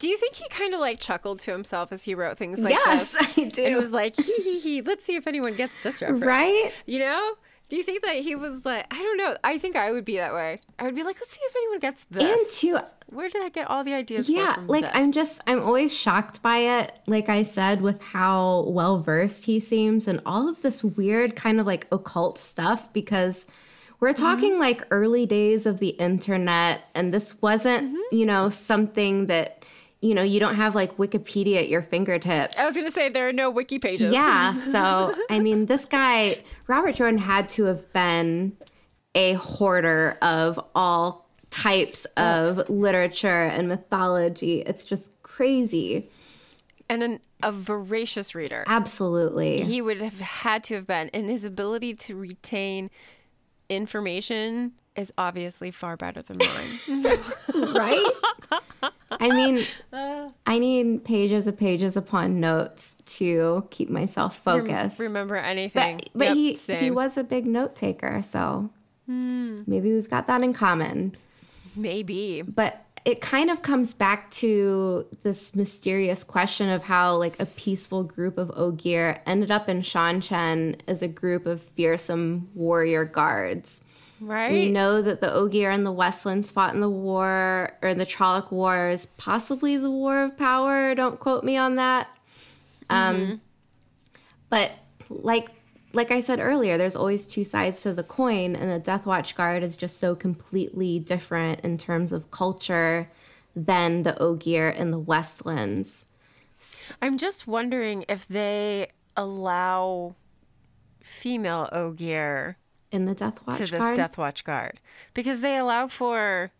Do you think he kind of like chuckled to himself as he wrote things like yes, this? Yes, [LAUGHS] I do. It was like hee hee hee. Let's see if anyone gets this reference. right? You know? Do you think that he was like? I don't know. I think I would be that way. I would be like, let's see if anyone gets this. And two, Where did I get all the ideas? yeah like this? i'm just i'm always shocked by it like i said with how well versed he seems and all of this weird kind of like occult stuff because we're mm-hmm. talking like early days of the internet and this wasn't mm-hmm. you know something that you know you don't have like wikipedia at your fingertips I was gonna say there are no wiki pages. yeah so [LAUGHS] i mean this guy robert jordan had to have been a hoarder of all types of literature and mythology. It's just crazy. And an, a voracious reader. absolutely. He would have had to have been, and his ability to retain information is obviously far better than mine. [LAUGHS] right [LAUGHS] i mean [LAUGHS] uh. i need pages of pages upon notes to keep myself focused Remember anything? but, but Yep, he he was a big note taker so hmm. maybe we've got that in common maybe. but it kind of comes back to this mysterious question of how like a peaceful group of Ogier ended up in Seanchan as a group of fearsome warrior guards. Right. We know that the Ogier and the Westlands fought in the war or in the Trolloc Wars, possibly the War of Power. Don't quote me on that. Um, but like like I said earlier, there's always two sides to the coin, and the Death Watch Guard is just so completely different in terms of culture than the Ogier and the Westlands. I'm just wondering if they allow female Ogier In the Death Watch to this Guard, Death Watch Guard because they allow for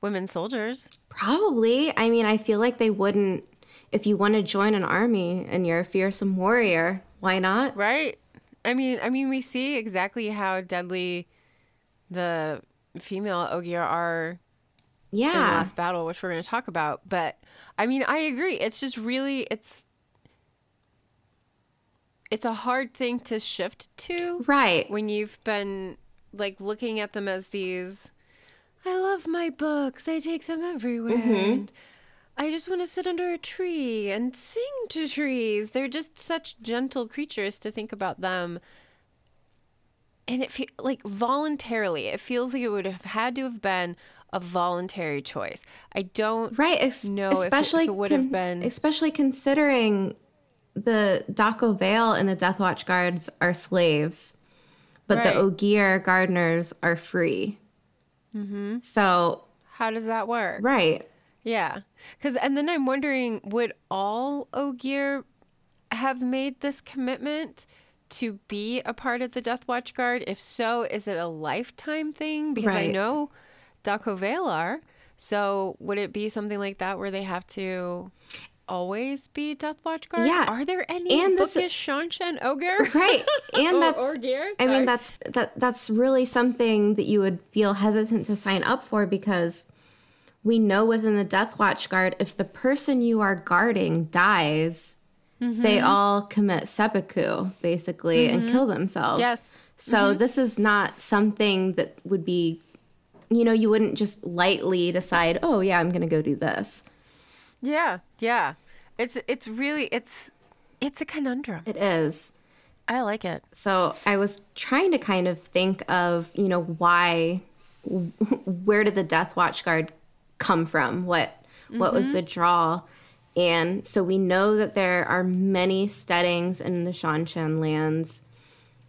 women soldiers. probably. I mean, I feel like they wouldn't. If you want to join an army and you're a fearsome warrior, why not? Right. I mean, I mean, we see exactly how deadly the female Ogier are in the Yeah, last battle, which we're going to talk about. But I mean, I agree. It's just really, it's, it's a hard thing to shift to right. when you've been like looking at them as these. I love my books. I take them everywhere. Mm-hmm. And I just want to sit under a tree and sing to trees. They're just such gentle creatures to think about them and it fe- like voluntarily. It feels like it would have had to have been a voluntary choice. I don't right ex- know if it- if especially it would have been- especially considering the da'covale and the Death Watch guards are slaves, but Right. the Ogier gardeners are free. Mm-hmm. So how does that work? right, Yeah. Cuz and then I'm wondering would all Ogier have made this commitment to be a part of the Death Watch Guard? If so, is it a lifetime thing? Because I know da'covale are. So would it be something like that where they have to always be Death Watch Guard? Yeah. Are there any And this- bookish Seanchan Ogre? [LAUGHS] right, and [LAUGHS] Or- that's or gear, I mean that's that that's really something that you would feel hesitant to sign up for because we know within the Death Watch guard if the person you are guarding dies, they Mm-hmm. all commit seppuku basically and kill themselves. Yes. So this is not something that would be you know, you wouldn't just lightly decide, "Oh, yeah, I'm going to go do this." Yeah, yeah. It's it's really it's it's a conundrum. It is. I like it. So I was trying to kind of think of, you know, why, [LAUGHS] where did the Death Watch Guard come from? What, what was mm-hmm. the draw? And so we know that there are many steddings in the Seanchan lands,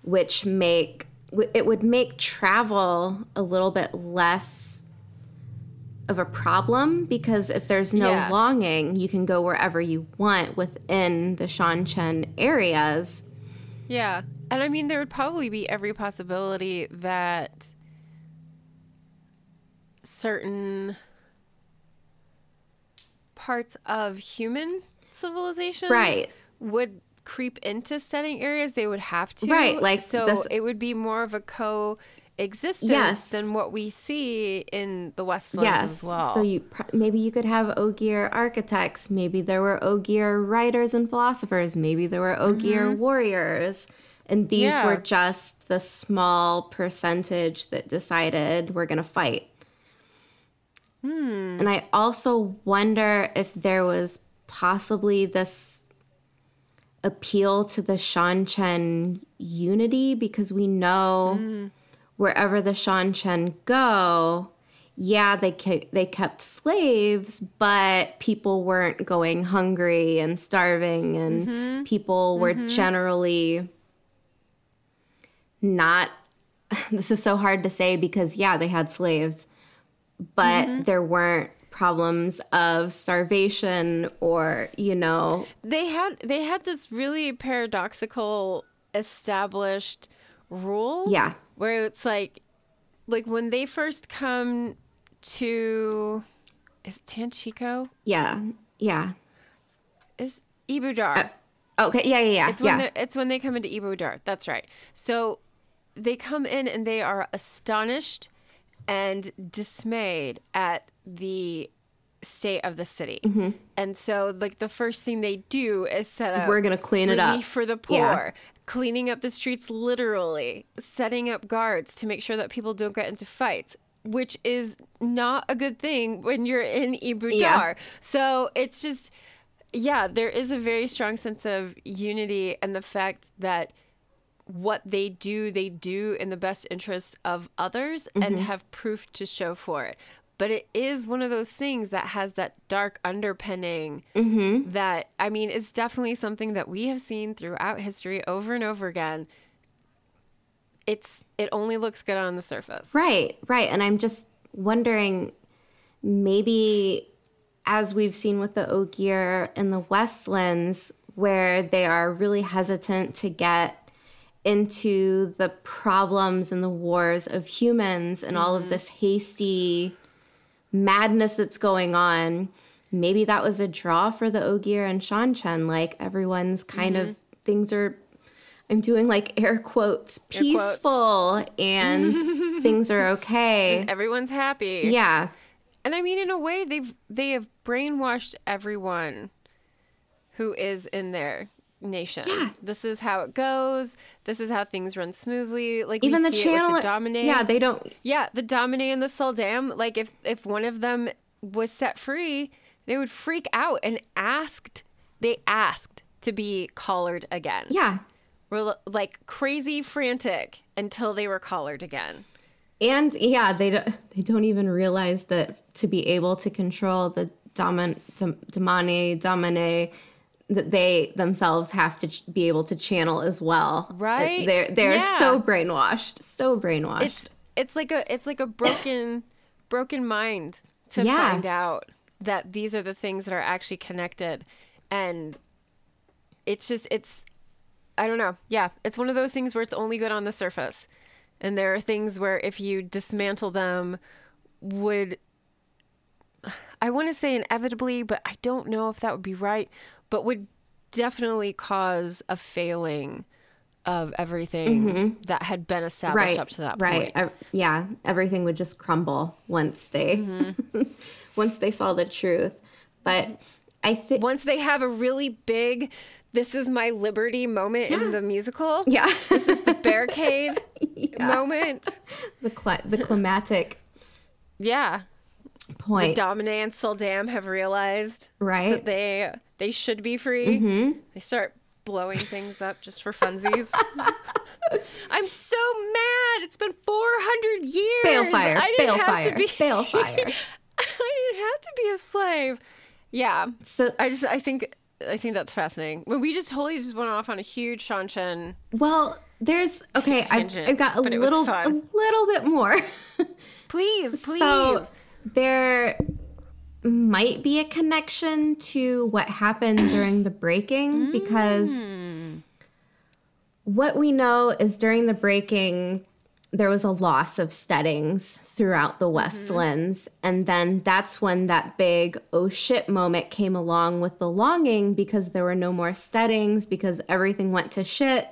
which make it would make travel a little bit less of a problem because if there's no Yeah. longing, you can go wherever you want within the Seanchan areas. Yeah. And I mean there would probably be every possibility that certain parts of human civilization Right. would creep into stedding areas they would have to Right, like so this- it would be more of a coexistence Yes. than what we see in the westlands Yes. as well So you pr- maybe you could have Ogier architects. Maybe there were Ogier writers and philosophers. Maybe there were Ogier warriors. And these Mm-hmm. Yeah. were just the small percentage that decided we're going to fight. Hmm. And I also wonder if there was possibly this appeal to the Seanchan unity because we know Hmm. Wherever the Seanchan go, yeah, they ke- they kept slaves, but people weren't going hungry and starving, and Mm-hmm. people were generally not. [LAUGHS] This is so hard to say because yeah, they had slaves, but Mm-hmm. there weren't problems of starvation or you know they had they had this really paradoxical established rule Yeah. where it's like like when they first come to is Tanchico yeah yeah is Ebou Dar okay yeah yeah yeah it's when yeah they it's when they come into Ebou Dar that's right so they come in and they are astonished and dismayed at the state of the city Mm-hmm. and so like the first thing they do is set up We're gonna clean it up. for the poor Yeah. Cleaning up the streets literally setting up guards to make sure that people don't get into fights which is not a good thing when you're in Ebou Dar. Yeah. So it's just yeah, there is a very strong sense of unity and the fact that what they do, they do in the best interest of others Mm-hmm. and have proof to show for it. But it is one of those things that has that dark underpinning Mm-hmm. that, I mean, it's definitely something that we have seen throughout history over and over again. It's it only looks good on the surface. Right, right. And I'm just wondering maybe as we've seen with the Ogier and the Westlands, where they are really hesitant to get into the problems and the wars of humans and all of this hasty madness that's going on. Maybe that was a draw for the Ogier and Seanchan. Like everyone's kind of mm-hmm. things are I'm doing like [LAUGHS] air quotes, quotes. peaceful and [LAUGHS] things are okay. Everyone's happy. Yeah. And I mean, in a way, they've they have brainwashed everyone who is in their nation. Yeah. This is how it goes. This is how things run smoothly. Like Even the channel the damane. Yeah, they don't yeah, the damane and the sul'dam. Like if if one of them was set free, they would freak out and asked. They asked to be collared again. Yeah. were like crazy frantic until they were collared again. And yeah, they don't, they don't even realize that to be able to control the daman, dam, damane, damane, that they themselves have to ch- be able to channel as well. Right? They're they're Yeah. so brainwashed, so brainwashed. It's it's like a it's like a broken [COUGHS] broken mind to Yeah. find out that these are the things that are actually connected and it's just it's I don't know. Yeah, it's one of those things where it's only good on the surface. And there are things where if you dismantle them would [SIGHS] I want to say inevitably, but I don't know if that would be right, but would definitely cause a failing of everything that had been established right up to that right. point. Ev- yeah, everything would just crumble once they Mm-hmm. [LAUGHS] once they saw the truth. But I think Once they have a really big this is my liberty moment in the musical. yeah, this is The [LAUGHS] barricade moment. the cli- the climatic Yeah. Point, damane and sul'dam have realized right? that they they should be free. Mm-hmm. They start blowing things up just for funsies. [LAUGHS] I'm so mad. It's been 400 years. Balefire, I didn't have balefire, to be balefire. [LAUGHS] I didn't have to be a slave. Yeah. So I just I think I think that's fascinating. When we just totally just went off on a huge Seanchan. Well, there's okay. I've, I've got a but little, a little bit more. Please, [LAUGHS] please. so there might be a connection to what happened [CLEARS THROAT] during the breaking because mm. what we know is during the breaking there was a loss of steddings throughout the Westlands. Mm-hmm. And then that's when that big oh shit moment came along with the longing because there were no more steddings, because everything went to shit.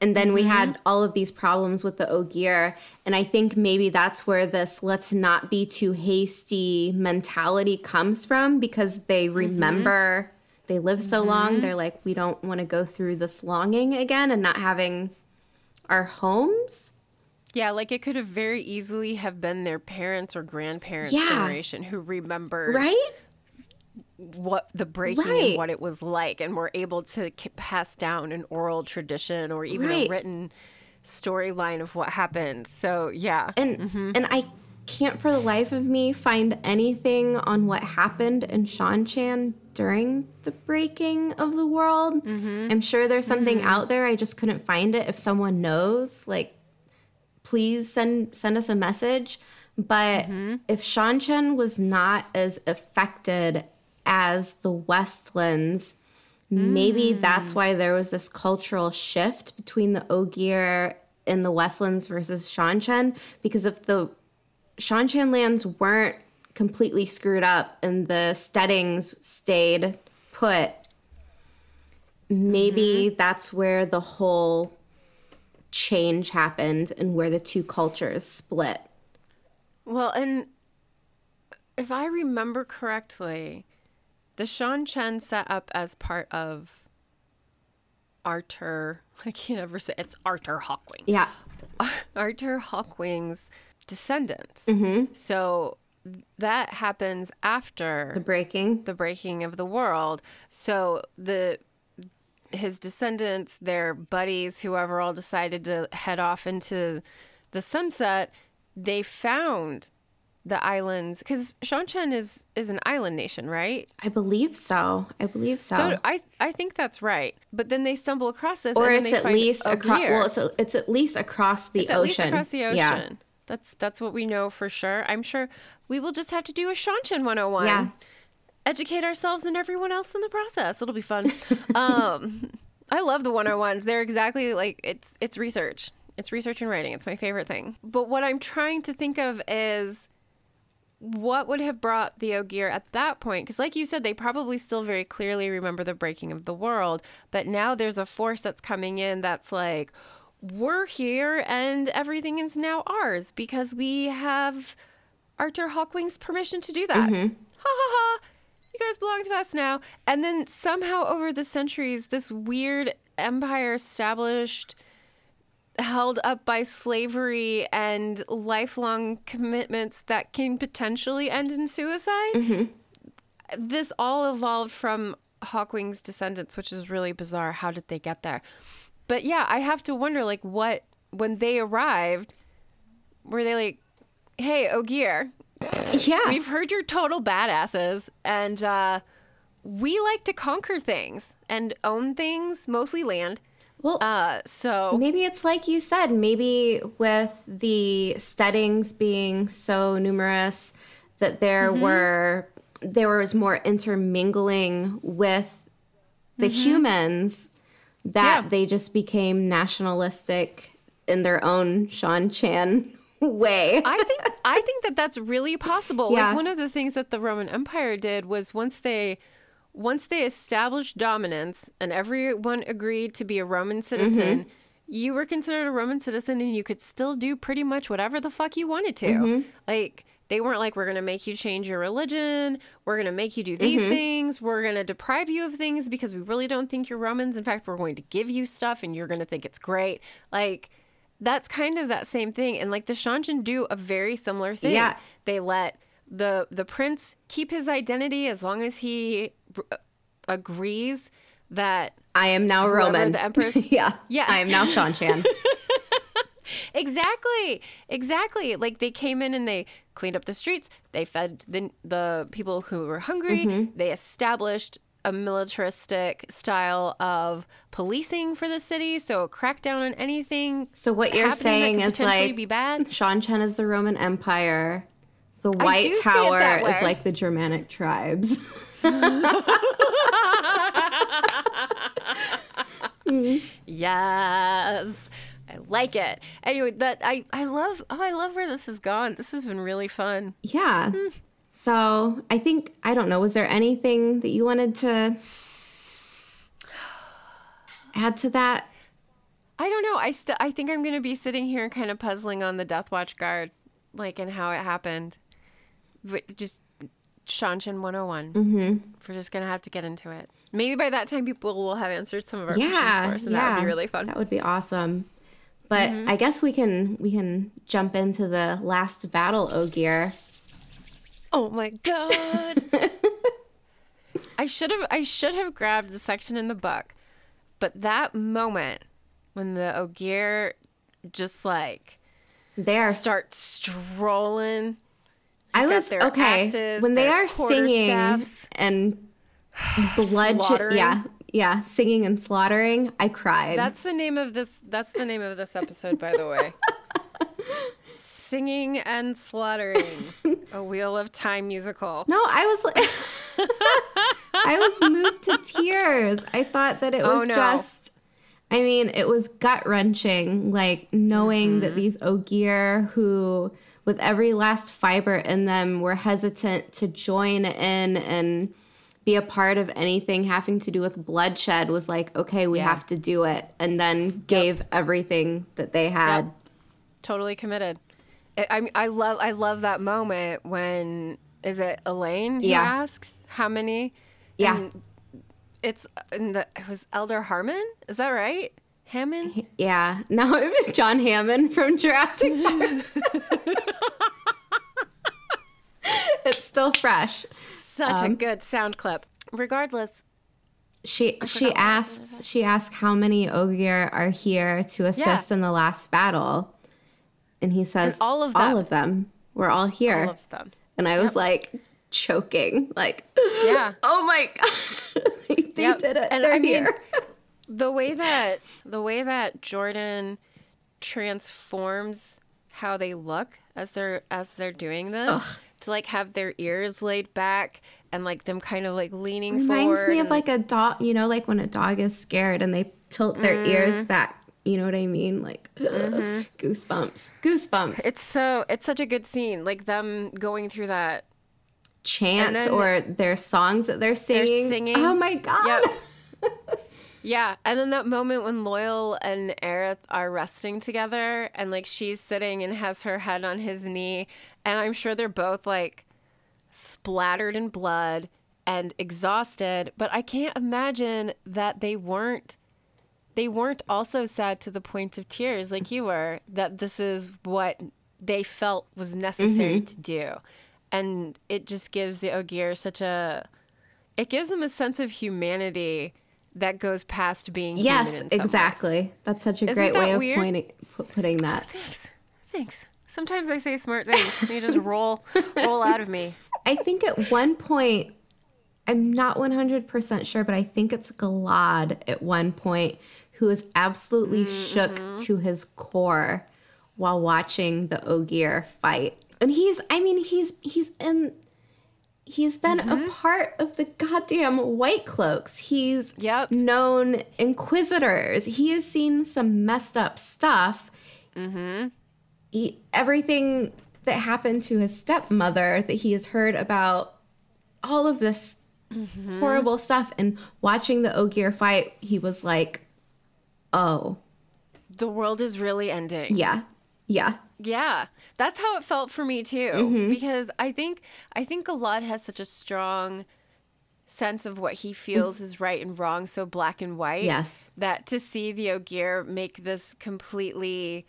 And then we had mm-hmm. all of these problems with the Ogier. And I think maybe that's where this let's not be too hasty mentality comes from because they mm-hmm. remember they live so long. Mm-hmm. They're like, we don't want to go through this longing again and not having our homes. yeah, like it could have very easily have been their parents or grandparents' Yeah. generation who remembered Right? What the breaking Right. and what it was like, and were able to pass down an oral tradition or even Right. a written storyline of what happened. So yeah, and mm-hmm. and I can't for the life of me find anything on what happened in Seanchan during the breaking of the world. Mm-hmm. I'm sure there's something mm-hmm. out there. I just couldn't find it. If someone knows, like, please send send us a message. But if Seanchan was not as affected as the Westlands, maybe that's why there was this cultural shift between the Ogier in the Westlands versus Seanchan. Because if the Seanchan lands weren't completely screwed up and the steddings stayed put, maybe mm-hmm. that's where the whole change happened and where the two cultures split. Well, and if I remember correctly, the Seanchan set up as part of Arthur. [LAUGHS] I can't ever say it's Arthur Hawkwing. Yeah. [LAUGHS] Arthur Hawkwing's descendants. Mm-hmm. So that happens after The breaking. the breaking of the world. So the his descendants, their buddies, whoever all decided to head off into the sunset, they found the islands because Seanchan is is an island nation, right? I believe so. I believe so. So I I think that's right. But then they stumble across this, or it's they at least across. Well, it's, a, it's at least across the It's ocean. at least across the ocean. Yeah. That's that's what we know for sure. I'm sure we will just have to do a Seanchan 101. Yeah. Educate ourselves and everyone else in the process. It'll be fun. [LAUGHS] um, I love the 101s. They're exactly like it's it's research. It's research and writing. It's my favorite thing. But what I'm trying to think of is what would have brought the Ogier at that point? Because, like you said, they probably still very clearly remember the breaking of the world. But now there's a force that's coming in that's like, we're here and everything is now ours because we have Arthur Hawkwing's permission to do that. Mm-hmm. Ha ha ha. You guys belong to us now. And then somehow over the centuries, this weird empire established held up by slavery and lifelong commitments that can potentially end in suicide. This all evolved from Hawkwing's descendants, which is really bizarre. How did they get there? but yeah, I have to wonder like what when they arrived, were they like, "Hey, Ogier, Yeah. we've heard you're total badasses, and uh, we like to conquer things and own things, mostly land. Well, Uh, so Maybe it's like you said, maybe with the steddings being so numerous that there Mm-hmm. were there was more intermingling with the humans that Mm-hmm. Yeah. they just became nationalistic in their own Seanchan [LAUGHS] way. I think I think that that's really possible. Yeah. Like one of the things that the Roman Empire did was once they once they established dominance and everyone agreed to be a Roman mm-hmm. citizen, you were considered a Roman citizen and you could still do pretty much whatever the fuck you wanted to. Mm-hmm. Like they weren't like we're going to make you change your religion, we're going to make you do these mm-hmm. things, we're going to deprive you of things because we really don't think you're Romans. In fact, we're going to give you stuff and you're going to think it's great. Like that's kind of that same thing. And like the Seanchan do a very similar thing. Yeah. They let the the prince keep his identity as long as he agrees that I am now Roman. the empress- [LAUGHS] yeah. Yeah. I am now Seanchan. [LAUGHS] exactly exactly like they came in and they cleaned up the streets they fed the the people who were hungry Mm-hmm. they established a militaristic style of policing for the city so a crackdown on anything So what you're saying is like be bad Seanchan is the Roman Empire. The White Tower is like the Germanic tribes. [LAUGHS] [LAUGHS] Yes. I like it. Anyway, that I I love oh I love where this has gone. This has been really fun. Yeah. Hmm. So I think I don't know. Was there anything that you wanted to add to that? I don't know. I still I think I'm going to be sitting here kind of puzzling on the Death Watch guard like and how it happened. But just Seanchan 101. Mm-hmm. We're just going to have to get into it. Maybe by that time people will have answered some of our questions Yeah, for us and yeah, that would be really fun. That would be awesome. But I guess we can we can jump into the last battle, Ogier. Oh my god. [LAUGHS] I should have I should have grabbed the section in the book. But that moment when the Ogier just like There, start strolling I was okay axes, when they are singing quarterstaffs. and [SIGHS] blood. Slaughtering. Yeah, yeah, singing and slaughtering. I cried. That's the name of this that's the name of this episode by the way. [LAUGHS] Singing and slaughtering. A Wheel of Time musical. No, I was [LAUGHS] I was moved to tears. I thought that it Oh, was no. just, I mean, it was gut wrenching, like knowing Mm-hmm. that these Ogier who, with every last fiber in them, were hesitant to join in and be a part of anything having to do with bloodshed was like, okay, we Yeah. have to do it. And then gave everything that they had. Yep. Totally committed. I, I I love I love that moment when is it Elayne who Yeah. asks how many? Yeah. And it's in the it was Elder Harmon. Is that right? Hammond. Yeah. [LAUGHS] No, it was John Hammond from Jurassic Park. [LAUGHS] it's still fresh. Such Um, a good sound clip. Regardless, She she asks she asks how many Ogier are here to assist Yeah. in the last battle, and he says And all of All them. of them. We're all here. all of them. and I was like choking, like Yeah. [LAUGHS] oh my god, they Yep. did it. And They're I mean, here. The way that the way that Jordan transforms how they look as they're as they're doing this to like have their ears laid back and like them kind of like leaning forward. Reminds forward me of and- like a dog, you know, like when a dog is scared and they tilt their Mm-hmm. ears back. You know what I mean? Like goosebumps, goosebumps. it's so it's such a good scene like them going through that chant or their songs that they're singing. singing. Oh my god! Yep. [LAUGHS] Yeah, and then that moment when Loial and Erith are resting together, and like she's sitting and has her head on his knee, and I'm sure they're both like splattered in blood and exhausted, but I can't imagine that they weren't they weren't also sad to the point of tears like you were that this is what they felt was necessary mm-hmm. to do. And it just gives the Ogier such a it gives them a sense of humanity that goes past being Yes, some ways. exactly. That's such a Isn't great way of pointing pu- putting that. Thanks. Thanks. Sometimes I say smart things. and You just [LAUGHS] roll roll out of me. I think at one point, I'm not 100% sure, but I think it's Galad at one point who is absolutely mm, shook mm-hmm. to his core while watching the Ogier fight. And he's, I mean, he's, he's in, he's been a mm-hmm. part of the goddamn White Cloaks. He's Yep. known Inquisitors. He has seen some messed up stuff. Mm-hmm. He, everything that happened to his stepmother that he has heard about all of this mm-hmm. horrible stuff and watching the Ogier fight he was like oh The world is really ending. yeah yeah Yeah, that's how it felt for me too. Mm-hmm. Because I think I think Galad has such a strong sense of what he feels is right and wrong, so black and white. Yes. That to see the Ogier make this completely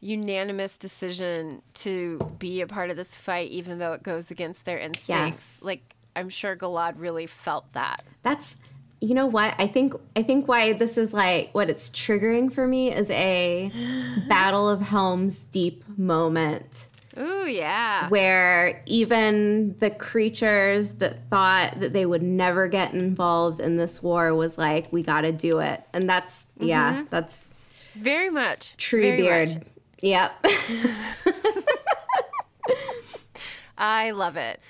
unanimous decision to be a part of this fight, even though it goes against their instincts. Yes. Like I'm sure Galad really felt that. that's you know what i think i think why this is like what it's triggering for me is a [GASPS] battle of helms deep moment Ooh yeah. where even the creatures that thought that they would never get involved in this war was like we got to do it and that's yeah that's Very much. tree Mm-hmm. Very much. beard yep [LAUGHS] I love it.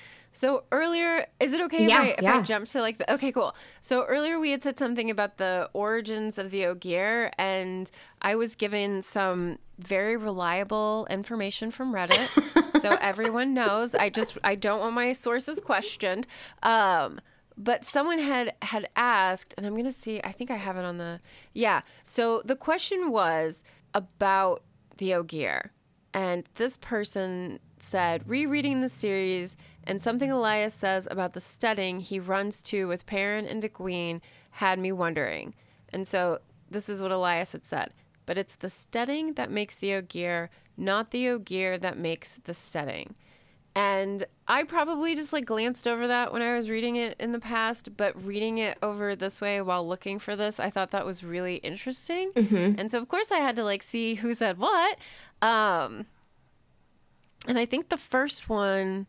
So earlier, is it okay Yeah, if, I, if yeah. I jump to like the? Okay, cool. So earlier we had said something about the origins of the Ogier, and I was given some very reliable information from Reddit, so [LAUGHS] everyone knows. I just I don't want my sources questioned. Um, but someone had had asked, and I'm gonna see. I think I have it on the. Yeah. So the question was about the Ogier. And this person said, rereading the series and something Elyas says about the stedding he runs to with Perrin and Egwene had me wondering. And so this is what Elyas had said. But it's the stedding that makes the Ogier, not the Ogier that makes the stedding. And I probably just like glanced over that when I was reading it in the past, but reading it over this way while looking for this, I thought that was really interesting. And so of course I had to like see who said what. Um and I think the first one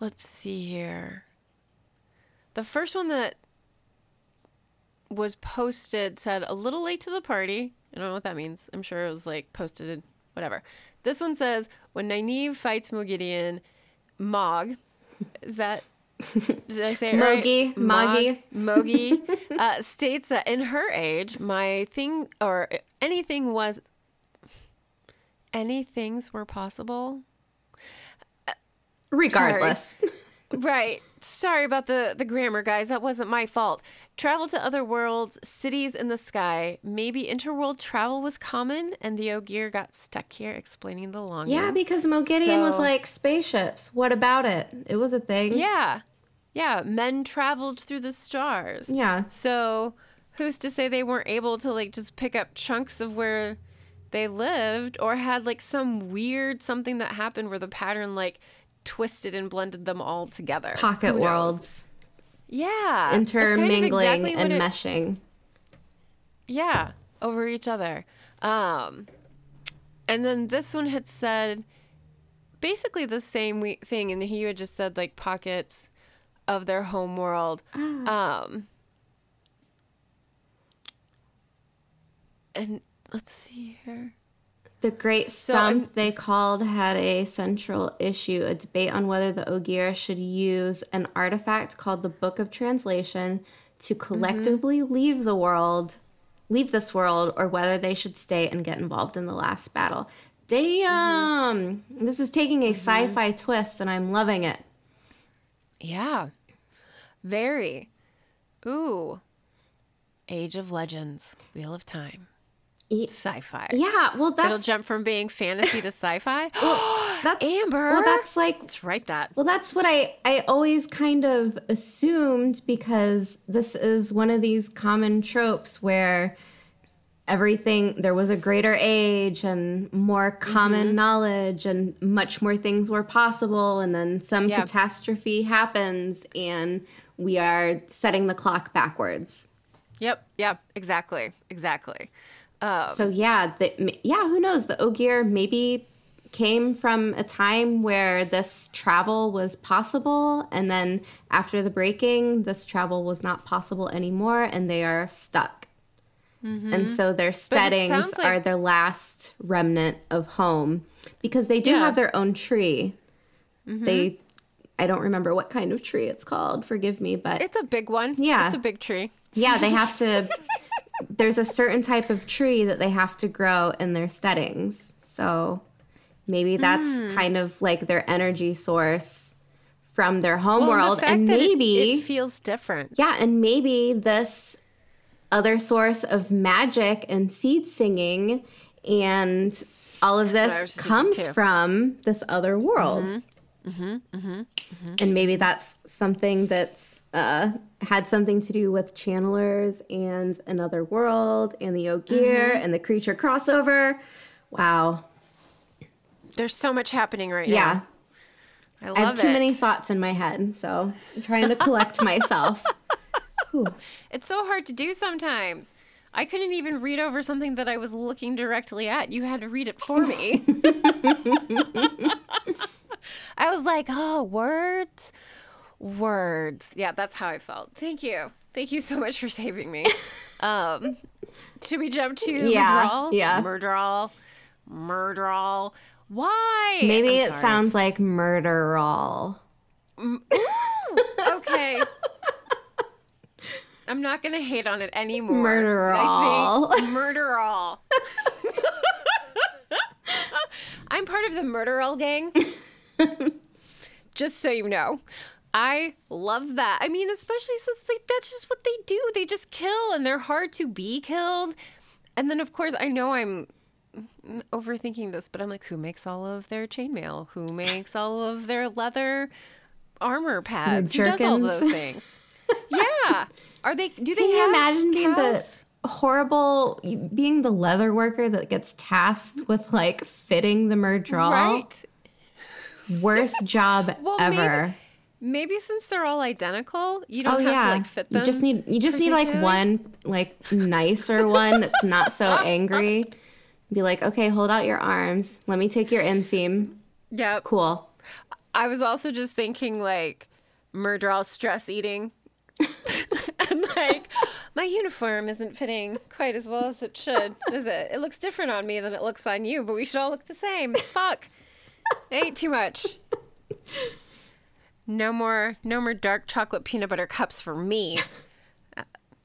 let's see here. The first one that was posted said a little late to the party. I don't know what that means. I'm sure it was like posted, in whatever. This one says when Nynaeve fights Moghedien, Mog, is that did I say it Mogi, right? Moggy. Mog, Mogi uh, states that in her age, my thing or anything was any things were possible. Regardless [LAUGHS] Right. Sorry about the the grammar, guys. That wasn't my fault. Travel to other worlds, cities in the sky. Maybe interworld travel was common, and the Ogier got stuck here, explaining the long. yeah because Moghedien was like spaceships what about it it was a thing yeah, yeah. Men traveled through the stars. yeah So who's to say they weren't able to like just pick up chunks of where they lived, or had like some weird something that happened where the pattern like twisted and blended them all together. pocket worlds Yeah. that's kind of intermingling exactly and it- meshing Yeah, over each other. Um, and then this one had said basically the same we- thing, and he had just said like pockets of their home world. [GASPS] Um, and let's see here. The Great Stump, they called, had a central issue a debate on whether the Ogier should use an artifact called the Book of Translation to mm-hmm. collectively leave the world, leave this world, or whether they should stay and get involved in the last battle. Damn! Mm-hmm. This is taking a mm-hmm. sci fi twist, and I'm loving it. Yeah, very. Ooh, Age of Legends, Wheel of Time, sci-fi. Yeah, well, It'll jump from being fantasy to sci-fi. [GASPS] that's Amber. Well, that's like Let's write that. Well, that's what I I always kind of assumed because this is one of these common tropes where everything there was a greater age and more common mm-hmm. knowledge and much more things were possible and then some Yeah. catastrophe happens and we are setting the clock backwards. Yep. Yep. Exactly. Exactly. Um, So yeah, the, yeah, who knows? The Ogier maybe came from a time where this travel was possible, and then after the breaking, this travel was not possible anymore, and they are stuck. And so their steddings Mm-hmm. like- are their last remnant of home because they do Yeah. have their own tree. Mm-hmm. They, I don't remember what kind of tree it's called. Forgive me, but it's a big one. Yeah. It's a big tree. yeah, they have to. [LAUGHS] there's a certain type of tree that they have to grow in their steddings. So maybe that's Hmm. kind of like their energy source from their home Well, and world. fact And that it- maybe, it feels different. yeah, and maybe this other source of magic and seed singing and all of this comes. Mm-hmm. from this other world. And maybe that's something that's uh, had something to do with channelers and another world and the Ogier Mm-hmm. and the creature crossover. Wow. There's so much happening right Yeah. now. I love I have too it. many thoughts in my head, so I'm trying to collect [LAUGHS] myself. Whew. It's so hard to do sometimes. I couldn't even read over something that I was looking directly at. You had to read it for me. [LAUGHS] I was like, oh, words, words. Yeah, that's how I felt. Thank you. Thank you so much for saving me. [LAUGHS] Um, should we jump to Yeah, Murderal? yeah. Murderal. Murderal. Why? Maybe I'm it sorry. sounds like murder all. okay. [LAUGHS] I'm not gonna hate on it anymore. Murderall. I think Murderall. [LAUGHS] I'm part of the Murderall gang. [LAUGHS] just so you know. I love that. I mean, especially since like that's just what they do. They just kill and they're hard to be killed. And then of course I know I'm overthinking this, but I'm like, who makes all of their chainmail? Who makes all of their leather armor pads? Who does all those things? yeah. Are they? Do they Can you have imagine being cows? the horrible, being the leather worker that gets tasked with like fitting the Myrddraal? right? Worst job Well, ever. Maybe since they're all identical, you don't Oh have yeah, to like fit them. you just need you just need like one like nicer one that's not so [LAUGHS] angry. Be like, okay, hold out your arms. Let me take your inseam. Yep. Cool. I was also just thinking like murder all stress eating. [LAUGHS] and like my uniform isn't fitting quite as well as it should, is it? It looks different on me than it looks on you, but we should all look the same. Fuck. I ate too much. [LAUGHS] No more no more dark chocolate peanut butter cups for me. Uh,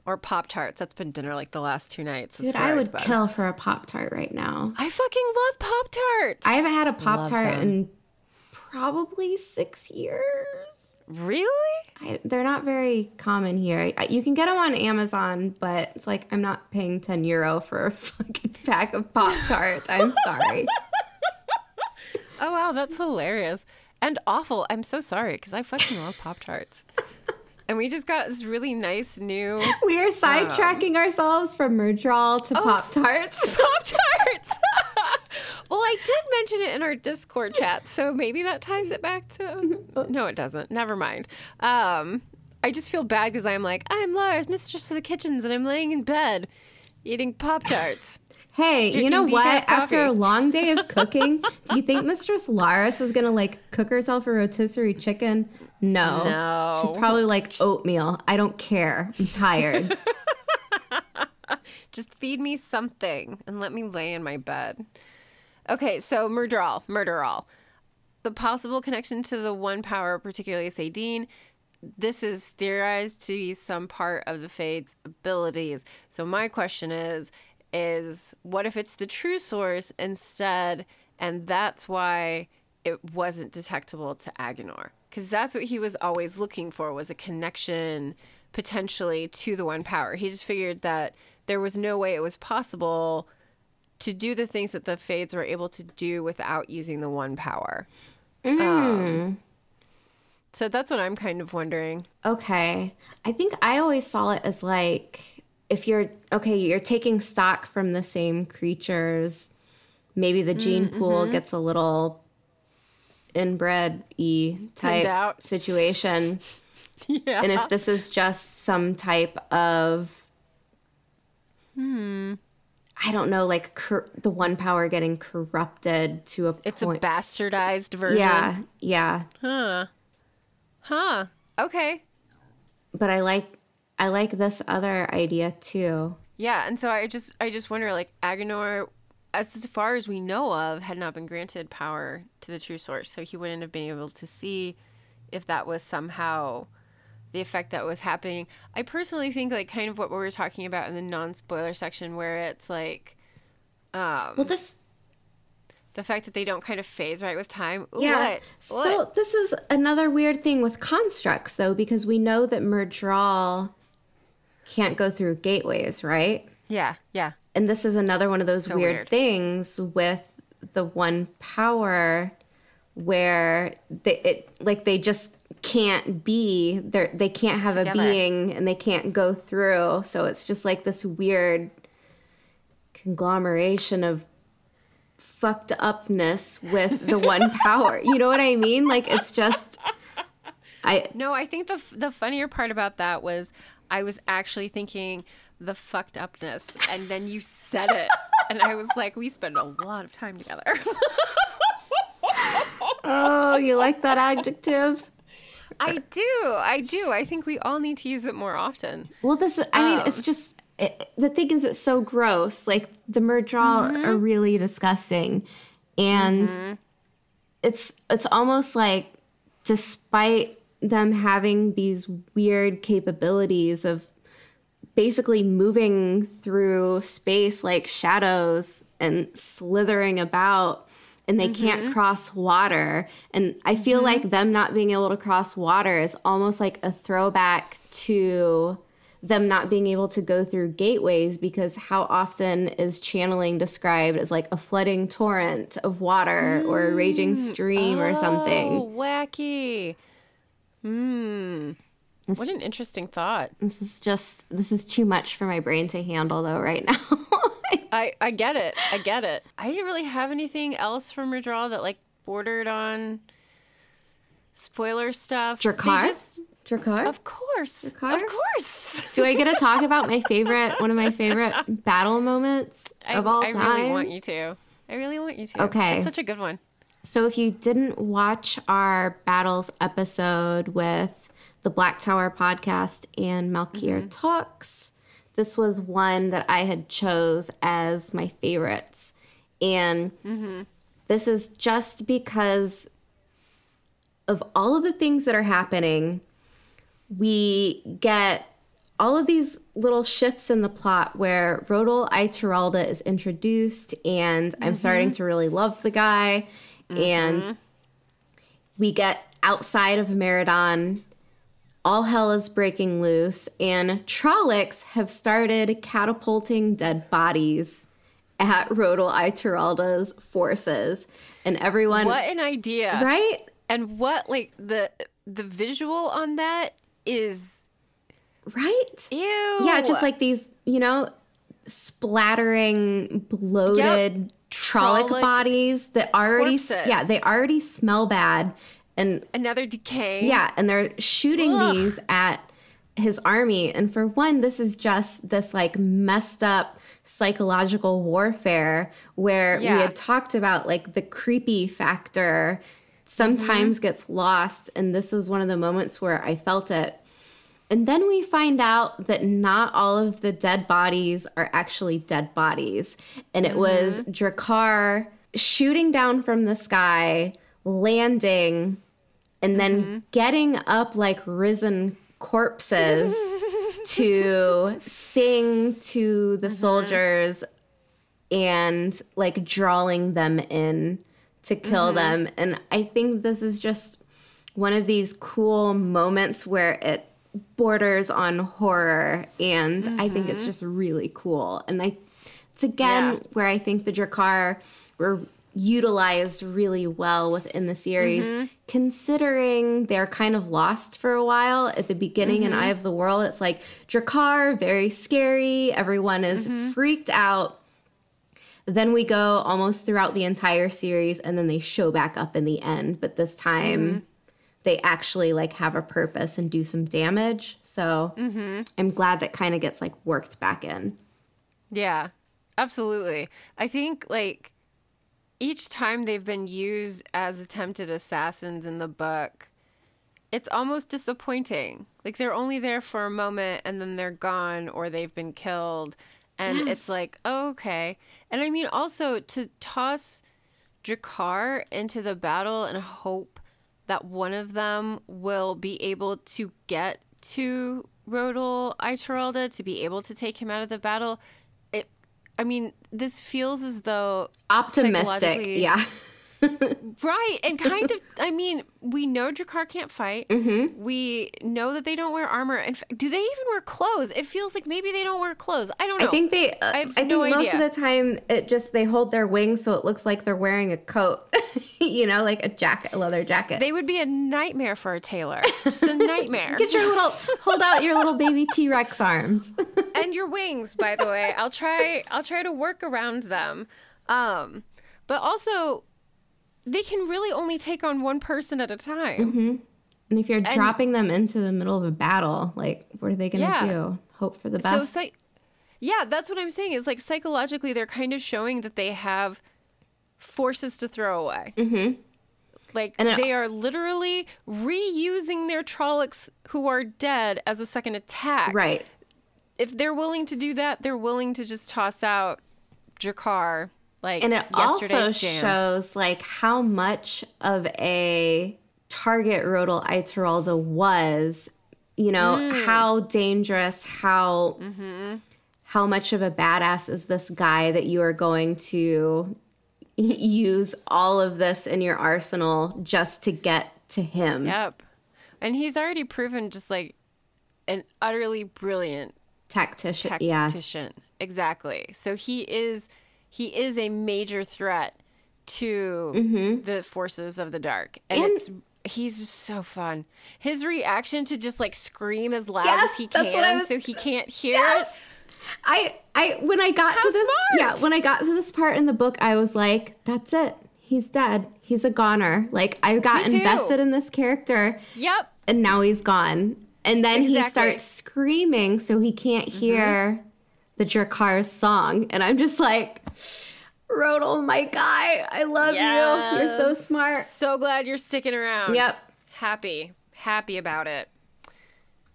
Or Pop Tarts. That's been dinner like the last two nights. Dude, I would kill for a Pop Tart right now. I fucking love Pop Tarts. I haven't had a Pop Tart in probably six years. Really? I, they're not very common here. You can get them on Amazon, but it's like I'm not paying 10 euro for a [LAUGHS] fucking pack of Pop Tarts. I'm sorry. [LAUGHS] Oh wow, that's hilarious and awful. I'm so sorry because I fucking love Pop Tarts. [LAUGHS] And we just got this really nice new We are sidetracking ourselves from Myrddraal to Pop Tarts. [LAUGHS] Pop Tarts. [LAUGHS] well, I did mention it in our Discord chat, so maybe that ties it back to. No, it doesn't. Never mind. Um, I just feel bad because I'm like, I'm Laras, mistress of the kitchens, and I'm laying in bed eating Pop Tarts. Hey, you know what? After a long day of [LAUGHS] cooking, do you think Mistress Laras is gonna like cook herself a rotisserie chicken? No. No. She's probably like oatmeal. I don't care. I'm tired. [LAUGHS] Just feed me something and let me lay in my bed. Okay, so Murderall, Murderall. The possible connection to the one power, particularly saidin, this is theorized to be some part of the Fade's abilities. So my question is, is what if it's the true source instead, and that's why it wasn't detectable to Aginor? Because that's what he was always looking for was a connection potentially to the one power. He just figured that there was no way it was possible to do the things that the Fades were able to do without using the one power. Um, so that's what I'm kind of wondering. Okay. I think I always saw it as like if you're okay, you're taking stock from the same creatures. Maybe the gene pool gets a little inbred e type situation. [LAUGHS] Yeah. And if this is just some type of Hmm. I don't know, like cor- the one power getting corrupted to a It's point. a bastardized version. yeah, yeah. Huh. Huh. Okay. But I like I like this other idea too. Yeah, and so I just I just wonder like Aginor as far as we know of had not been granted power to the true source, so he wouldn't have been able to see if that was somehow the effect that was happening. I personally think like kind of what we were talking about in the non-spoiler section where it's like um Well, this the fact that they don't kind of phase right with time. Ooh, yeah. What? So What? this is another weird thing with constructs, though, because we know that Myrddraal can't go through gateways, right? Yeah, yeah. And this is another one of those So weird, weird. things with the one power where they it like they just can't be they they can't have Together. a being and they can't go through so it's just like this weird conglomeration of fucked upness with the one [LAUGHS] power you know what i mean like it's just i No, I think the the funnier part about that was I was actually thinking the fucked upness, and then you said it, [LAUGHS] and I was like, we spend a lot of time together. oh you like that adjective I do, I do. I think we all need to use it more often. Well, this is, I mean, Um, it's just, it, the thing is, it's so gross. Like, the Myrddraal are really disgusting. And it's, it's almost like, despite them having these weird capabilities of basically moving through space like shadows and slithering about and they can't mm-hmm. cross water. And i feel mm-hmm. like them not being able to cross water is almost like a throwback to them not being able to go through gateways because how often is channeling described as like a flooding torrent of water or a raging mm. stream or something? Oh, wacky. Hmm. It's- What an interesting thought. this is just this is too much for my brain to handle though right now [LAUGHS] I, I get it. I get it. I didn't really have anything else from Redraw that like bordered on spoiler stuff. They Draghkar? Of course. Draghkar? Of course. [LAUGHS] Do I get to talk about my favorite, one of my favorite battle moments of all I time? I really want you to. I really want you to. Okay. It's such a good one. So, if you didn't watch our battles episode with the Black Tower podcast and Malkier mm-hmm. Talks, this was one that I had chose as my favorites, and mm-hmm. this is just because of all of the things that are happening. We get all of these little shifts in the plot where Rodel Ituralda is introduced, and I'm mm-hmm. starting to really love the guy. And mm-hmm. we get outside of Maradon, all hell is breaking loose, and Trollocs have started catapulting dead bodies at [LAUGHS] Rodel Ituralda's forces. And everyone, What an idea. right? And what like the the visual on that is Right? ew. Yeah, just like these, you know, splattering, bloated Trolloc bodies that already, corpses. yeah, they already smell bad. And another decay. yeah, and they're shooting Ugh. these at his army. And for one, this is just this like messed up psychological warfare where we had talked about like the creepy factor sometimes Mm-hmm. gets lost. And this was one of the moments where I felt it. And then we find out that not all of the dead bodies are actually dead bodies. And it was Mm-hmm. Draghkar shooting down from the sky, landing, and then Mm-hmm. getting up like risen corpses [LAUGHS] to sing to Mm-hmm. the soldiers and like drawing them in to kill Mm-hmm. them. And I think this is just one of these cool moments where it borders on horror and I think it's just really cool. And I it's again Mm-hmm. Yeah. where I think the Draghkar were utilized really well within the series, Mm-hmm. considering they're kind of lost for a while at the beginning in Mm-hmm. Eye of the World. It's like Draghkar, very scary. Everyone is Mm-hmm. freaked out. Then we go almost throughout the entire series, and then they show back up in the end. But this time, Mm-hmm. They actually like have a purpose and do some damage. So Mm-hmm. I'm glad that kind of gets like worked back in. Yeah, absolutely. I think like each time they've been used as attempted assassins in the book, it's almost disappointing. Like they're only there for a moment and then they're gone or they've been killed. And Yes. it's like, oh, okay. And I mean, also to toss Draghkar into the battle and hope that one of them will be able to get to Rodel Ituralda to be able to take him out of the battle. It, I mean, this feels as though Optimistic. Yeah. Right, and kind of. I mean, we know Draghkar can't fight. Mm-hmm. We know that they don't wear armor. In fact, do they even wear clothes? It feels like maybe they don't wear clothes. I don't know. I think they. Uh, I, have think no most idea. of the time it just they hold their wings so it looks like they're wearing a coat. [LAUGHS] you know, like a jacket, a leather jacket. they would be a nightmare for a tailor. Just a nightmare. [LAUGHS] Get your little hold out your little baby T Rex arms. [LAUGHS] and your wings, by the way. I'll try. I'll try to work around them. Um, but also, they can really only take on one person at a time. Mm-hmm. And if you're dropping them into the middle of a battle, like what are they going to Yeah. do? Hope for the So, best. psy- yeah, that's what I'm saying. Is like psychologically, they're kind of showing that they have forces to throw away. Mm-hmm. Like And it- they are literally reusing their Trollocs who are dead as a second attack. right. If they're willing to do that, they're willing to just toss out Draghkar. Like And it also jam. shows like how much of a target Rodel Ituralda was. You know Mm. how dangerous, how Mm-hmm. how much of a badass is this guy that you are going to use all of this in your arsenal just to get to him? Yep. And he's already proven just like an utterly brilliant Tactician, yeah. tactician. Exactly. So he is he is a major threat to mm-hmm. the forces of the dark. And, And- it's he's just so fun. His reaction to just like scream as loud Yes, as he that's what I can was- so he can't hear Yes. I I when I got How to this smart! yeah, when I got to this part in the book, I was like, that's it. He's dead. He's a goner. Like I got invested in this character. Yep. and now he's gone. And then he starts screaming so he can't hear mm-hmm. the Draghkar's song. And I'm just like, Rodel, my guy, I love you. You're so smart. So glad you're sticking around. Yep. Happy. Happy about it.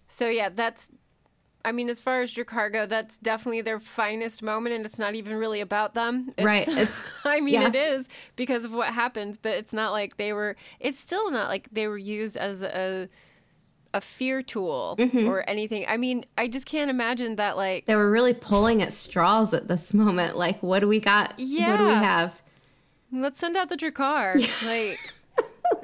So yeah, that's I mean, as far as your Dracargo, that's definitely their finest moment, and it's not even really about them. It's, Right, [LAUGHS] it's- I mean, yeah. it is because of what happens, but it's not like they were. It's still not like they were used as a a fear tool Mm-hmm. or anything. I mean, I just can't imagine that. Like, They were really pulling at straws at this moment. Like, what do we got? Yeah. What do we have? let's send out the Draghkar. [LAUGHS] like.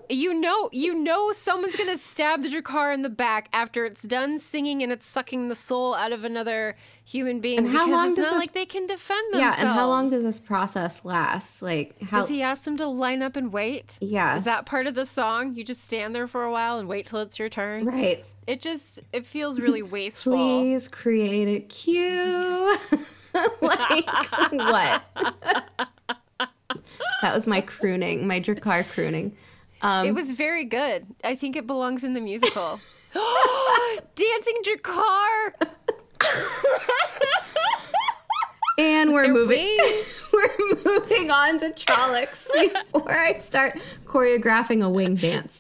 You know, you know, someone's gonna stab the Draghkar in the back after it's done singing and it's sucking the soul out of another human being. And how long does not this- like they can defend themselves. Yeah, and how long does this process last? Like, how? Does he ask them to line up and wait? Yeah. Is that part of the song? You just stand there for a while and wait till it's your turn. right. It just it feels really [LAUGHS] wasteful. Please create a queue. [LAUGHS] like what? [LAUGHS] that was my crooning, my Draghkar crooning. Um, It was very good. I think it belongs in the musical. [LAUGHS] [GASPS] Dancing Draghkar. and we're moving. [LAUGHS] we're moving on to Trollocs [LAUGHS] before I start choreographing a wing dance.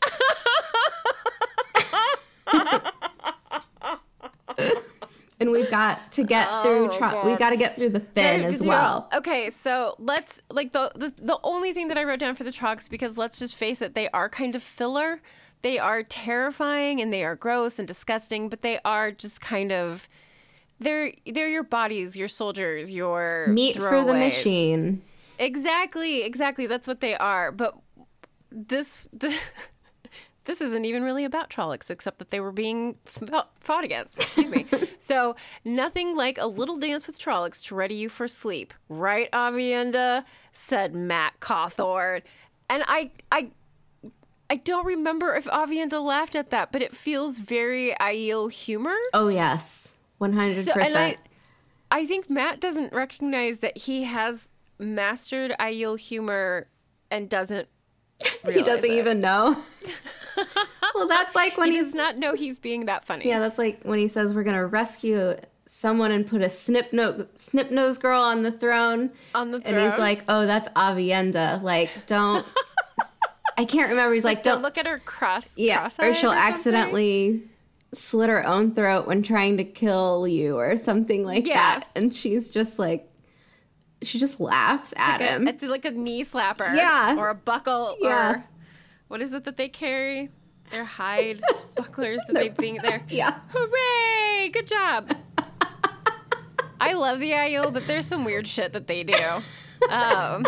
And we've got to get through. Oh, Tro- God. we've got to get through the fin as well. Okay, so let's like the, the the only thing that I wrote down for the Trogs because let's just face it, they are kind of filler. They are terrifying and they are gross and disgusting, but they are just kind of they're they're your bodies, your soldiers, your Meat for the machine. Exactly, exactly. That's what they are. But this [LAUGHS] the, this isn't even really about Trollocs, except that they were being fought against. Excuse me. [LAUGHS] so nothing like a little dance with Trollocs to ready you for sleep, right, Aviendha? Said Mat Cauthon, and I I. I don't remember if Aviendha laughed at that, but it feels very Aiel humor. Oh yes, one hundred So, and I, percent. I think Mat doesn't recognize that he has mastered Aiel humor and doesn't. [LAUGHS] He doesn't it. even know. [LAUGHS] [LAUGHS] well, that's like when He he's does not know he's being that funny. yeah, that's like when he says we're gonna rescue someone and put a snip nose snip nose girl on the throne. On the throne. And he's like, "Oh, that's Aviendha. Like, don't." [LAUGHS] I can't remember. He's like, Don't "Don't." look at her cross. yeah, or she'll something. accidentally slit her own throat when trying to kill you, or something like Yeah. that. And she's just like, she just laughs at Like a- him. It's like a knee slapper. Yeah. Or a buckle. Yeah. Or what is it that they carry? Their hide [LAUGHS] bucklers that they bring there. [LAUGHS] yeah. Hooray! Good job. I love the Aiel, but there's some weird shit that they do. Um,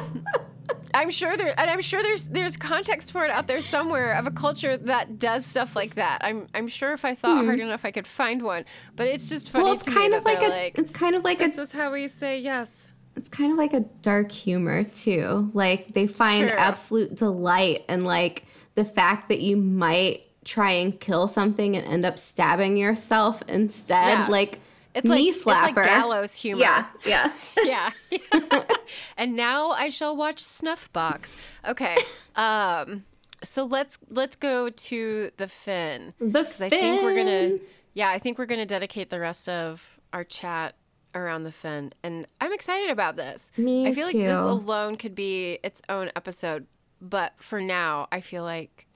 I'm sure there, and I'm sure there's there's context for it out there somewhere of a culture that does stuff like that. I'm I'm sure if I thought hard enough, I could find one. But it's just funny Hmm. Well, it's kind of like a. like, it's kind of like a this is how we say yes. it's kind of like a dark humor too. Like they find absolute delight in like the fact that you might try and kill something and end up stabbing yourself instead. Yeah. Like It's knee like it's like slapper. gallows humor. Yeah, yeah. [LAUGHS] yeah. [LAUGHS] and now I shall watch Snuffbox. Okay. [LAUGHS] Um so let's let's go to the Finn. The 'Cause I think we're gonna yeah, I think we're gonna dedicate the rest of our chat around the Finn. And I'm excited about this. Me I feel like this alone could be its own episode. But for now, I feel like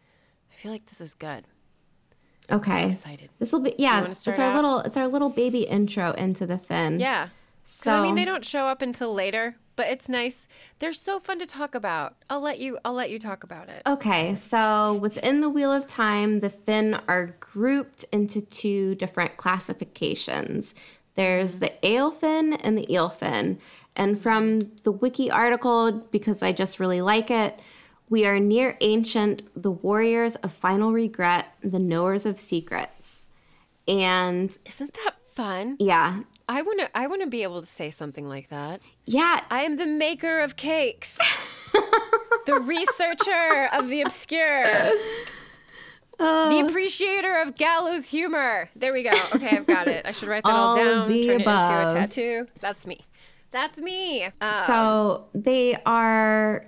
I feel like this is good. Okay. Excited. This will be yeah. It's our out? little it's our little baby intro into the Finn. Yeah. So I mean, they don't show up until later, but it's nice. They're so fun to talk about. I'll let you. I'll let you talk about it. Okay, so within the Wheel of Time, the Finn are grouped into two different classifications. There's the Aelfinn and the Eelfinn. And from the wiki article, because I just really like it, we are near ancient, the warriors of final regret, the knowers of secrets. And Isn't that fun? yeah, I want to. I want to be able to say something like that. yeah, I am the maker of cakes. [LAUGHS] the researcher of the obscure. the appreciator of gallows humor. There we go. Okay, I've got it. I should write that all, All down. the turn above. it into a tattoo. That's me. That's me. Um, So they are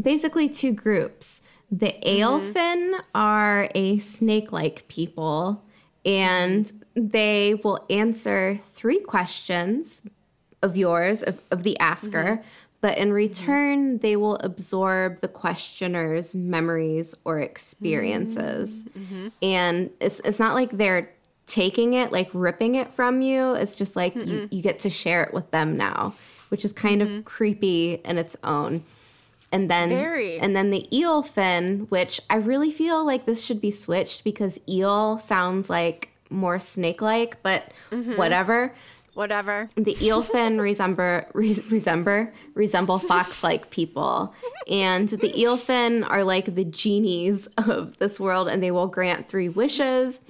basically two groups. The Aelfinn mm-hmm. are a snake like people, and they will answer three questions of yours, of, of the asker, mm-hmm. but in return, they will absorb the questioner's memories or experiences. Mm-hmm. And it's, it's not like they're taking it, like ripping it from you. It's just like you, you get to share it with them now, which is kind of creepy in its own. And then Very. and then the Eelfinn, which I really feel like this should be switched because eel sounds like more snake like, but mm-hmm. whatever. whatever. The Eelfinn [LAUGHS] resemble res, resemble resemble fox-like people, and the Eelfinn are like the genies of this world, and they will grant three wishes,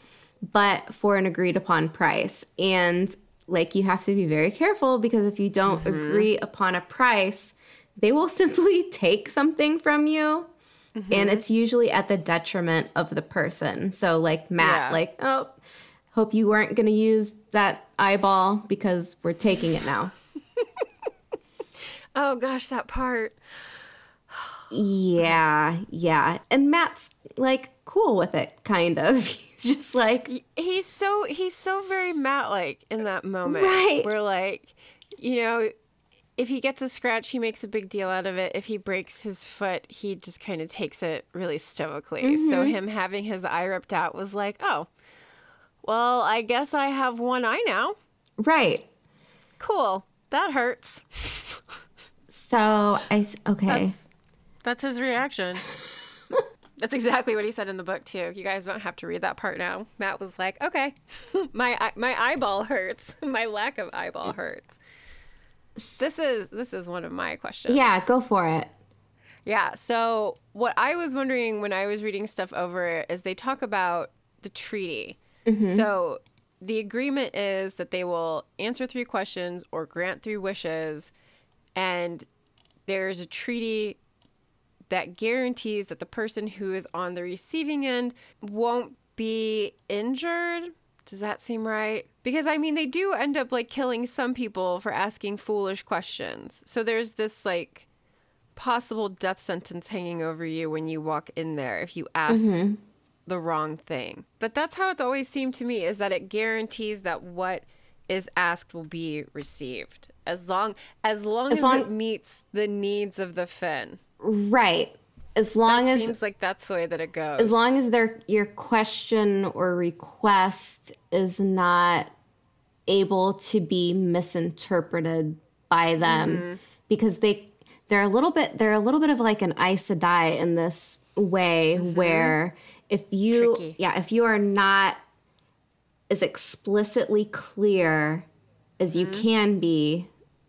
but for an agreed-upon price. And like you have to be very careful because if you don't mm-hmm. agree upon a price, they will [LAUGHS] simply take something from you. And mm-hmm. it's usually at the detriment of the person. So, like Mat, Yeah. like, oh, hope you weren't going to use that eyeball because we're taking it now. [LAUGHS] Oh gosh, that part. Yeah, yeah. And Mat's like cool with it, kind of. [LAUGHS] He's just like, He's so he's so very Mat like in that moment. Right. We're like, you know, if he gets a scratch, he makes a big deal out of it. If he breaks his foot, he just kind of takes it really stoically. So Mm-hmm. him having his eye ripped out was like, oh, well, I guess I have one eye now. right. Cool. That hurts. So I, okay. That's, that's his reaction. [LAUGHS] That's exactly what he said in the book too. You guys don't have to read that part now. Mat was like, "Okay, [LAUGHS] my my eyeball hurts. [LAUGHS] My lack of eyeball hurts." This is this is one of my questions. yeah, go for it. Yeah. So what I was wondering when I was reading stuff over is they talk about the treaty. Mm-hmm. So the agreement is that they will answer three questions or grant three wishes, and there's a treaty that guarantees that the person who is on the receiving end won't be injured. Does that seem right? Because I mean, they do end up like killing some people for asking foolish questions. So there's this like possible death sentence hanging over you when you walk in there if you ask mm-hmm. the wrong thing. But that's how it's always seemed to me is that it guarantees that what is asked will be received as long as long As as, long- it meets the needs of the Finn. Right. As long It as seems like that's the way that it goes. as long as their your question or request is not able to be misinterpreted by them Mm-hmm. because they they're a little bit they're a little bit of like an Aes Sedai in this way where if you Mm-hmm. Tricky. yeah if you are not as explicitly clear as you Mm-hmm. can be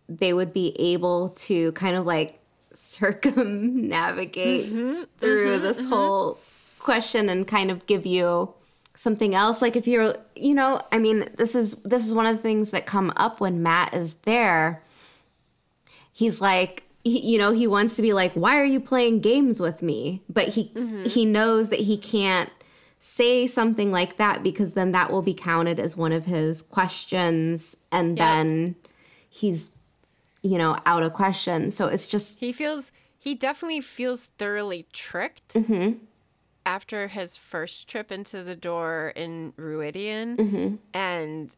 they would be able to kind of like [LAUGHS] circumnavigate Mm-hmm. through this whole question and kind of give you something else. Like if you're you know i mean this is this is one of the things that come up when Mat is there. He's like he, you know he wants to be like why are you playing games with me? But he he knows that he can't say something like that because then that will be counted as one of his questions and Yep. then he's you know out of question so it's just He feels he definitely feels thoroughly tricked Mm-hmm. After his first trip into the door in Rhuidean. Mm-hmm. And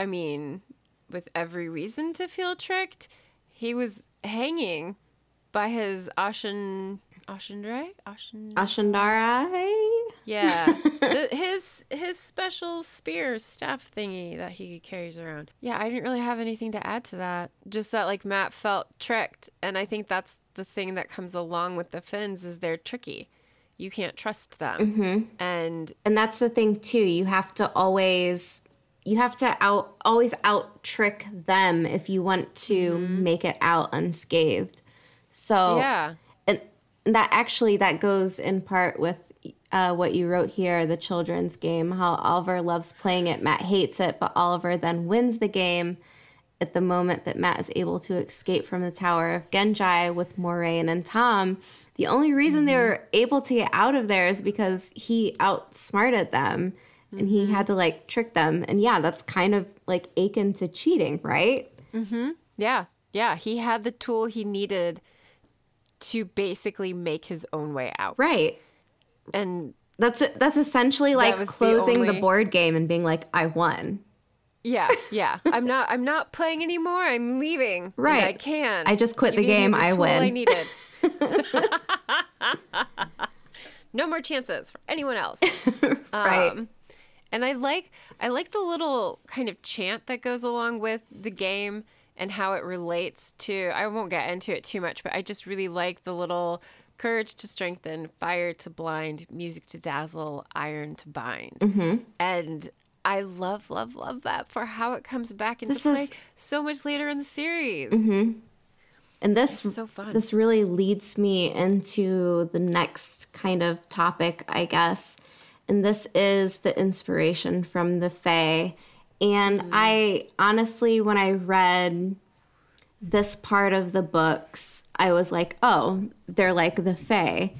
I mean, with every reason to feel tricked, he was hanging by his Ashen ashandarei? Ashen Yeah. [LAUGHS] the, his his special spear staff thingy that he carries around. Yeah, I didn't really have anything to add to that. Just that like Mat felt tricked and I think that's the thing that comes along with the Finns is they're tricky. You can't trust them. Mm-hmm. And and that's the thing too you have to always you have to out always out trick them if you want to make it out unscathed so yeah. and that actually that goes in part with uh, what you wrote here the children's game how Olver loves playing it Mat hates it but Olver then wins the game at the moment that Mat is able to escape from the tower of Ghenjei with Moiraine and Thom the only reason they were able to get out of there is because he outsmarted them and he had to like trick them and yeah that's kind of like akin to cheating right Mm-hmm. Yeah. Yeah, he had the tool he needed to basically make his own way out. right And That's that's essentially like the closing the, only- board game and being like, I won. Yeah, yeah. I'm not I'm not playing anymore. I'm leaving. Right. I can. I just quit You the game. the I win. I needed. [LAUGHS] no more chances for anyone else. [LAUGHS] Right. Um, and I like I like the little kind of chant that goes along with the game and how it relates to I won't get into it too much, but I just really like the little courage to strengthen, fire to blind, music to dazzle, iron to bind. Mm-hmm. And I love, love, love that for how it comes back into This play is- so much later in the series. Mm-hmm. and this so fun. this really leads me into the next kind of topic, I guess. And this is the inspiration from the Fae. And mm. I honestly, when I read this part of the books, I was like, oh, they're like the Fae.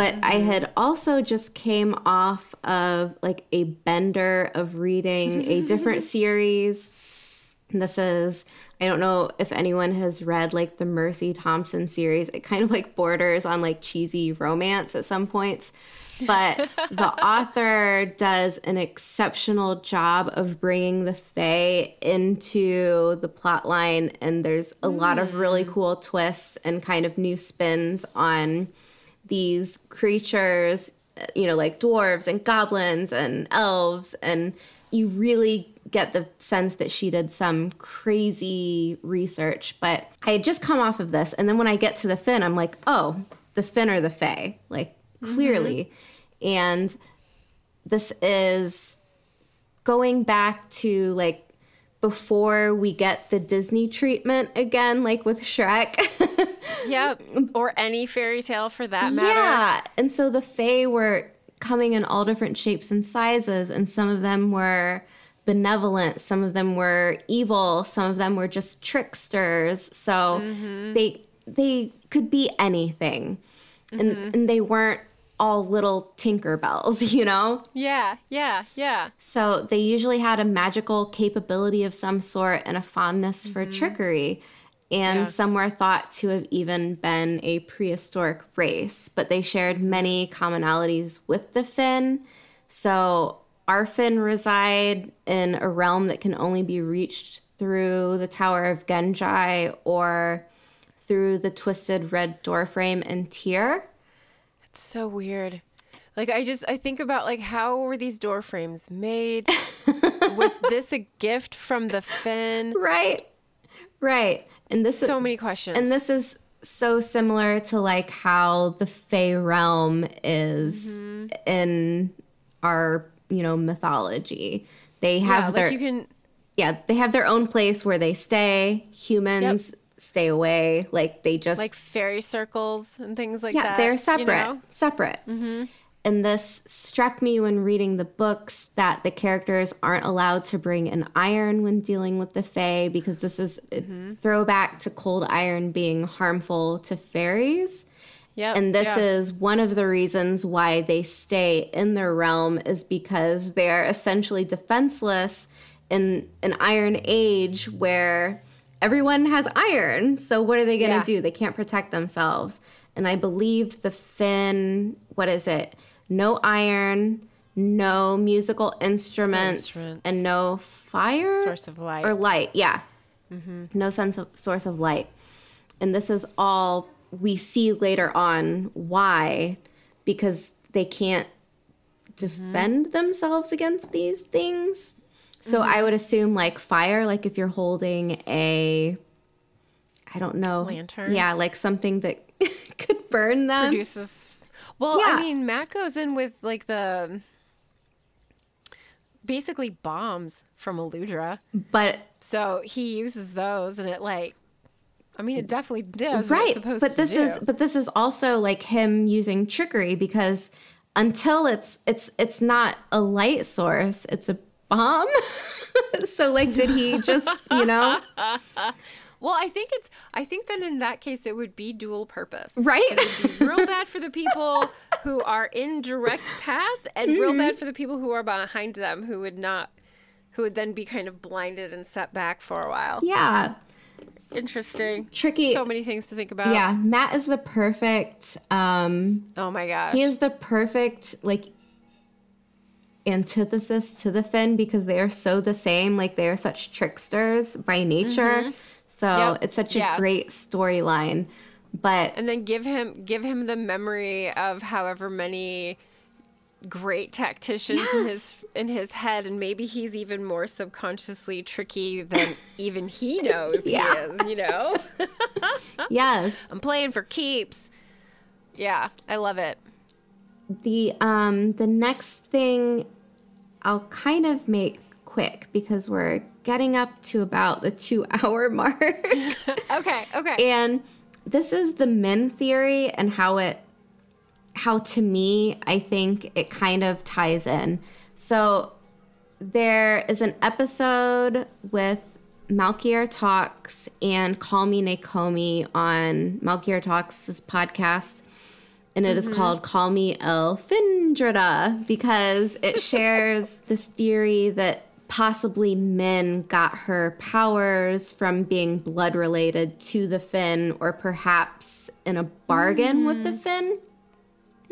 But I mm-hmm. had also just came off of like a bender of reading a different [LAUGHS] series. And This is, I don't know if anyone has read like the Mercy Thompson series. It kind of like borders on like cheesy romance at some points. But the [LAUGHS] author does an exceptional job of bringing the Fae into the plot line. And there's a lot of really mm. cool twists and kind of new spins on these creatures, you know, like dwarves and goblins and elves. And you really get the sense that she did some crazy research. But I had just come off of this. And then when I get to the Finn, I'm like, oh, the Finn or the Fae, like mm-hmm. clearly. And this is going back to like before we get the Disney treatment again, like with Shrek. [LAUGHS] Yep. Or any fairy tale for that matter. Yeah. And so the Fae were coming in all different shapes and sizes, and some of them were benevolent, some of them were evil, some of them were just tricksters. So mm-hmm. they they could be anything. And mm-hmm. and they weren't all little Tinkerbells, [LAUGHS] you know? Yeah, yeah, yeah. So they usually had a magical capability of some sort and a fondness for mm-hmm. trickery. And Yeah. some were thought to have even been a prehistoric race, but they shared many commonalities with the Finn. So our Finn reside in a realm that can only be reached through the Tower of Ghenjei or through the twisted red doorframe in Tear. It's so weird. Like I just I think about like how were these door frames made? Was [LAUGHS] this a gift from the Finn? Right. Right. And this So is, many questions. and this is so similar to like how the Fey realm is Mm-hmm. in our, you know, mythology. They yeah, have their like you can yeah, they have their own place where they stay. Humans stay away. Like they just like fairy circles and things like yeah, that. Yeah, they're you separate. know? Separate. Mm-hmm. And this struck me when reading the books that the characters aren't allowed to bring an iron when dealing with the Fae because this is a mm-hmm. throwback to cold iron being harmful to fairies. Yep, And this yeah. is one of the reasons why they stay in their realm is because they're essentially defenseless in an iron age where everyone has iron. So what are they going to Yeah. do? They can't protect themselves. And I believe the Finn, what is it? No iron, no musical instruments, instruments. and no fire source of light. or light. Yeah. Mm-hmm. No sense of source of light. And this is all we see later on why because they can't mm-hmm. defend themselves against these things. So I mm-hmm. would assume like fire like if you're holding a I don't know. Lantern? Yeah, like something that [LAUGHS] could burn them. produces well Yeah. i mean Mat goes in with like the basically bombs from Aludra. But so he uses those and it like i mean it definitely does right but this is but this is also like him using trickery because until it's it's it's not a light source it's a bomb? [LAUGHS] So like did he just you know? [LAUGHS] Well i think it's i think that in that case it would be dual purpose. Right. It would be real bad for the [LAUGHS] people who are in direct path and real Mm-hmm. bad for the people who are behind them who would not who would then be kind of blinded and set back for a while. Yeah. Interesting. Tricky. So many things to think about. Yeah. Mat is the perfect um oh my gosh. he is the perfect like antithesis to the Finn because they are so the same. Like they are such tricksters by nature. So Mm-hmm. Yep. it's such a Yeah. great storyline. But and then give him give him the memory of however many great tacticians in his in his head. And maybe he's even more subconsciously tricky than [LAUGHS] even he knows Yeah. he is you know? [LAUGHS] Yes. I'm playing for keeps. Yeah i love it the um the next thing I'll kind of make quick because we're getting up to about the [LAUGHS] 2 hour mark [LAUGHS] okay okay and this is the Min theory and how it how to me I think it kind of ties in. So there is an episode with Malkier Talks and Call Me Nakomi on Malkier Talks' podcast. And it is mm-hmm. called Call Me Elfindrida because it [LAUGHS] shares this theory that possibly Min got her powers from being blood related to the Finn or perhaps in a bargain with the mm-hmm. Finn.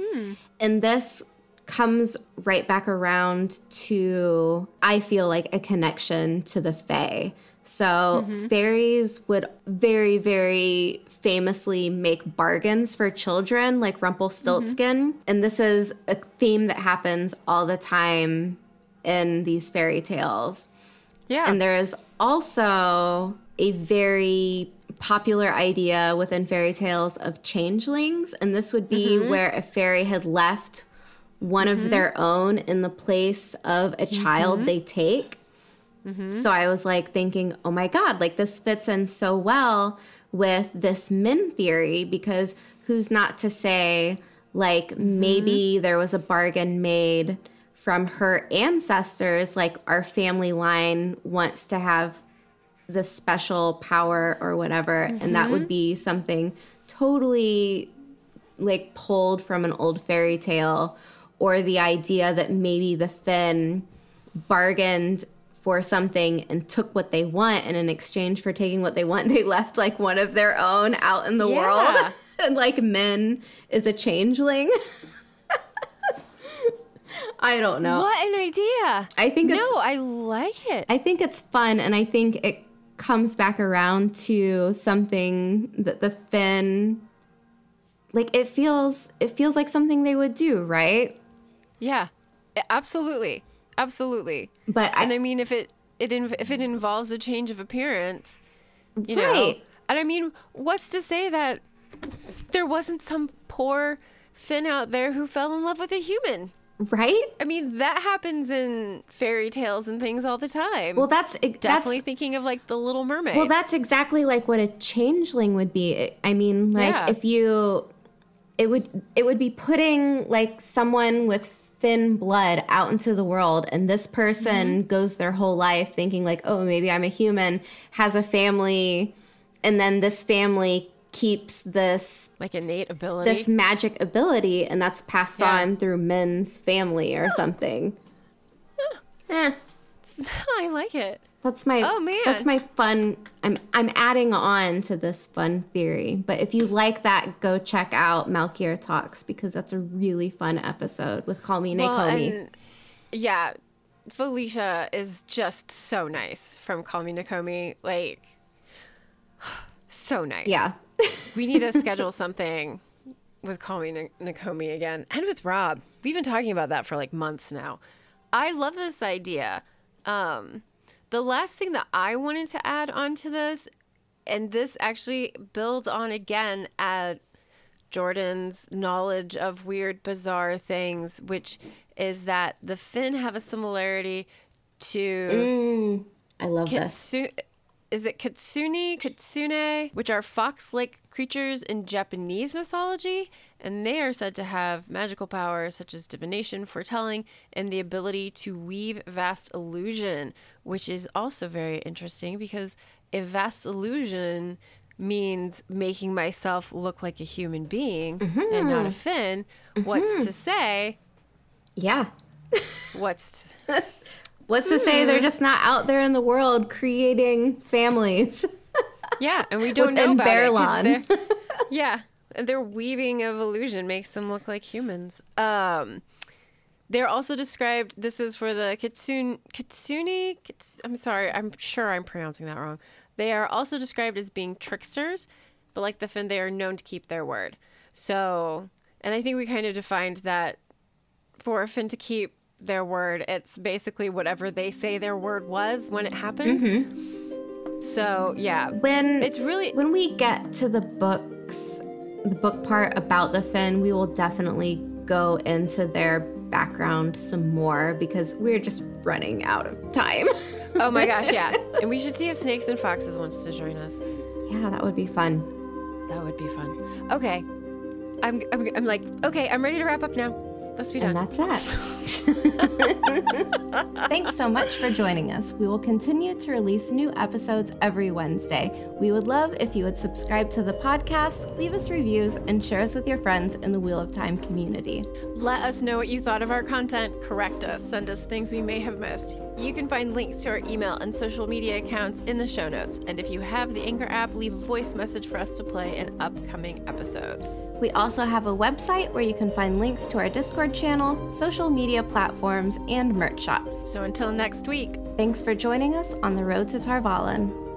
Hmm. And this comes right back around to, I feel like, a connection to the Fae. So mm-hmm. fairies would very, very famously make bargains for children, like Rumpelstiltskin. Mm-hmm. And this is a theme that happens all the time in these fairy tales. yeah And there is also a very popular idea within fairy tales of changelings. And this would be mm-hmm. where a fairy had left one of their own in the place of a child they take. Mm-hmm. So I was like thinking, oh my God, like this fits in so well with this Min theory because who's not to say, like, mm-hmm. maybe there was a bargain made from her ancestors, like our family line wants to have this special power or whatever, and that would mm-hmm. be something totally like pulled from an old fairy tale, or the idea that maybe the Finn bargained for something and took what they want, and in exchange for taking what they want, [LAUGHS] they left like one of their own out in the Yeah. world. [LAUGHS] and like Min is a changeling. [LAUGHS] I don't know. What an idea! I think it's no, I like it. I think it's fun, and I think it comes back around to something that the Finn, like it feels, it feels like something they would do, right? yeah, absolutely, absolutely. But and I, I mean, if it it inv- if it involves a change of appearance, you know, Right. and I mean, what's to say that there wasn't some poor Finn out there who fell in love with a human? right? I mean, that happens in fairy tales and things all the time. Well, that's definitely definitely. thinking of like the Little Mermaid. Well, that's exactly like what a changeling would be. I mean, like Yeah. if you, it would it would be putting like someone with Finn blood out into the world, and this person Mm-hmm. goes their whole life thinking like, oh, maybe I'm a human, has a family, and then this family keeps this like innate ability. this magic ability, and that's passed Yeah. on through Min's family or something. Eh. [LAUGHS] I like it. That's my Oh, man. That's my fun. I'm I'm adding on to this fun theory. But if you like that, go check out Malkier Talks because that's a really fun episode with Call Me Well, Nakomi. yeah, Felicia is just so nice from Call Me Nakomi. Like, [SIGHS] so nice. yeah. [LAUGHS] We need to schedule something with Call Me N- Nakomi again and with Rob. We've been talking about that for like months now. I love this idea. Um, the last thing that I wanted to add onto this, and this actually builds on again at Jordan's knowledge of weird, bizarre things, which is that the Finn have a similarity to mm, I love this. Is it Kitsune, Kitsune, which are fox-like creatures in Japanese mythology, and they are said to have magical powers such as divination, foretelling, and the ability to weave vast illusion, which is also very interesting because a vast illusion means making myself look like a human being and not a mm-hmm. Finn. What's mm-hmm. to say? Yeah. What's [LAUGHS] What's to say they're just not out there in the world creating families? [LAUGHS] Yeah, and we don't know about it Bearlawn. they're- [LAUGHS] yeah, and their weaving of illusion makes them look like humans. Um, they're also described. This is for the kitsune. Kitsune. Kits, I'm sorry. I'm sure I'm pronouncing that wrong. They are also described as being tricksters, but like the Finn, they are known to keep their word. So, and I think we kind of defined that for a Finn to keep their word, it's basically whatever they say their word was when it happened. Mm-hmm. So yeah, when it's really when we get to the books, the book part about the Finn, we will definitely go into their background some more because we're just running out of time. Oh my gosh, [LAUGHS] yeah. And we should see if Snakes and Foxes wants to join us. yeah, that would be fun. That would be fun. Okay. I'm, I'm, I'm like, okay, I'm ready to wrap up now. Let's be And that's it. [LAUGHS] Thanks so much for joining us. We will continue to release new episodes every Wednesday. We would love if you would subscribe to the podcast, leave us reviews, and share us with your friends in the Wheel of Time community. Let us know what you thought of our content. Correct us. Send us things we may have missed. You can find links to our email and social media accounts in the show notes. And if you have the Anchor app, leave a voice message for us to play in upcoming episodes. We also have a website where you can find links to our Discord channel, social media platforms, and merch shop. So until next week, Thanks for joining us on the road to Tar Valon.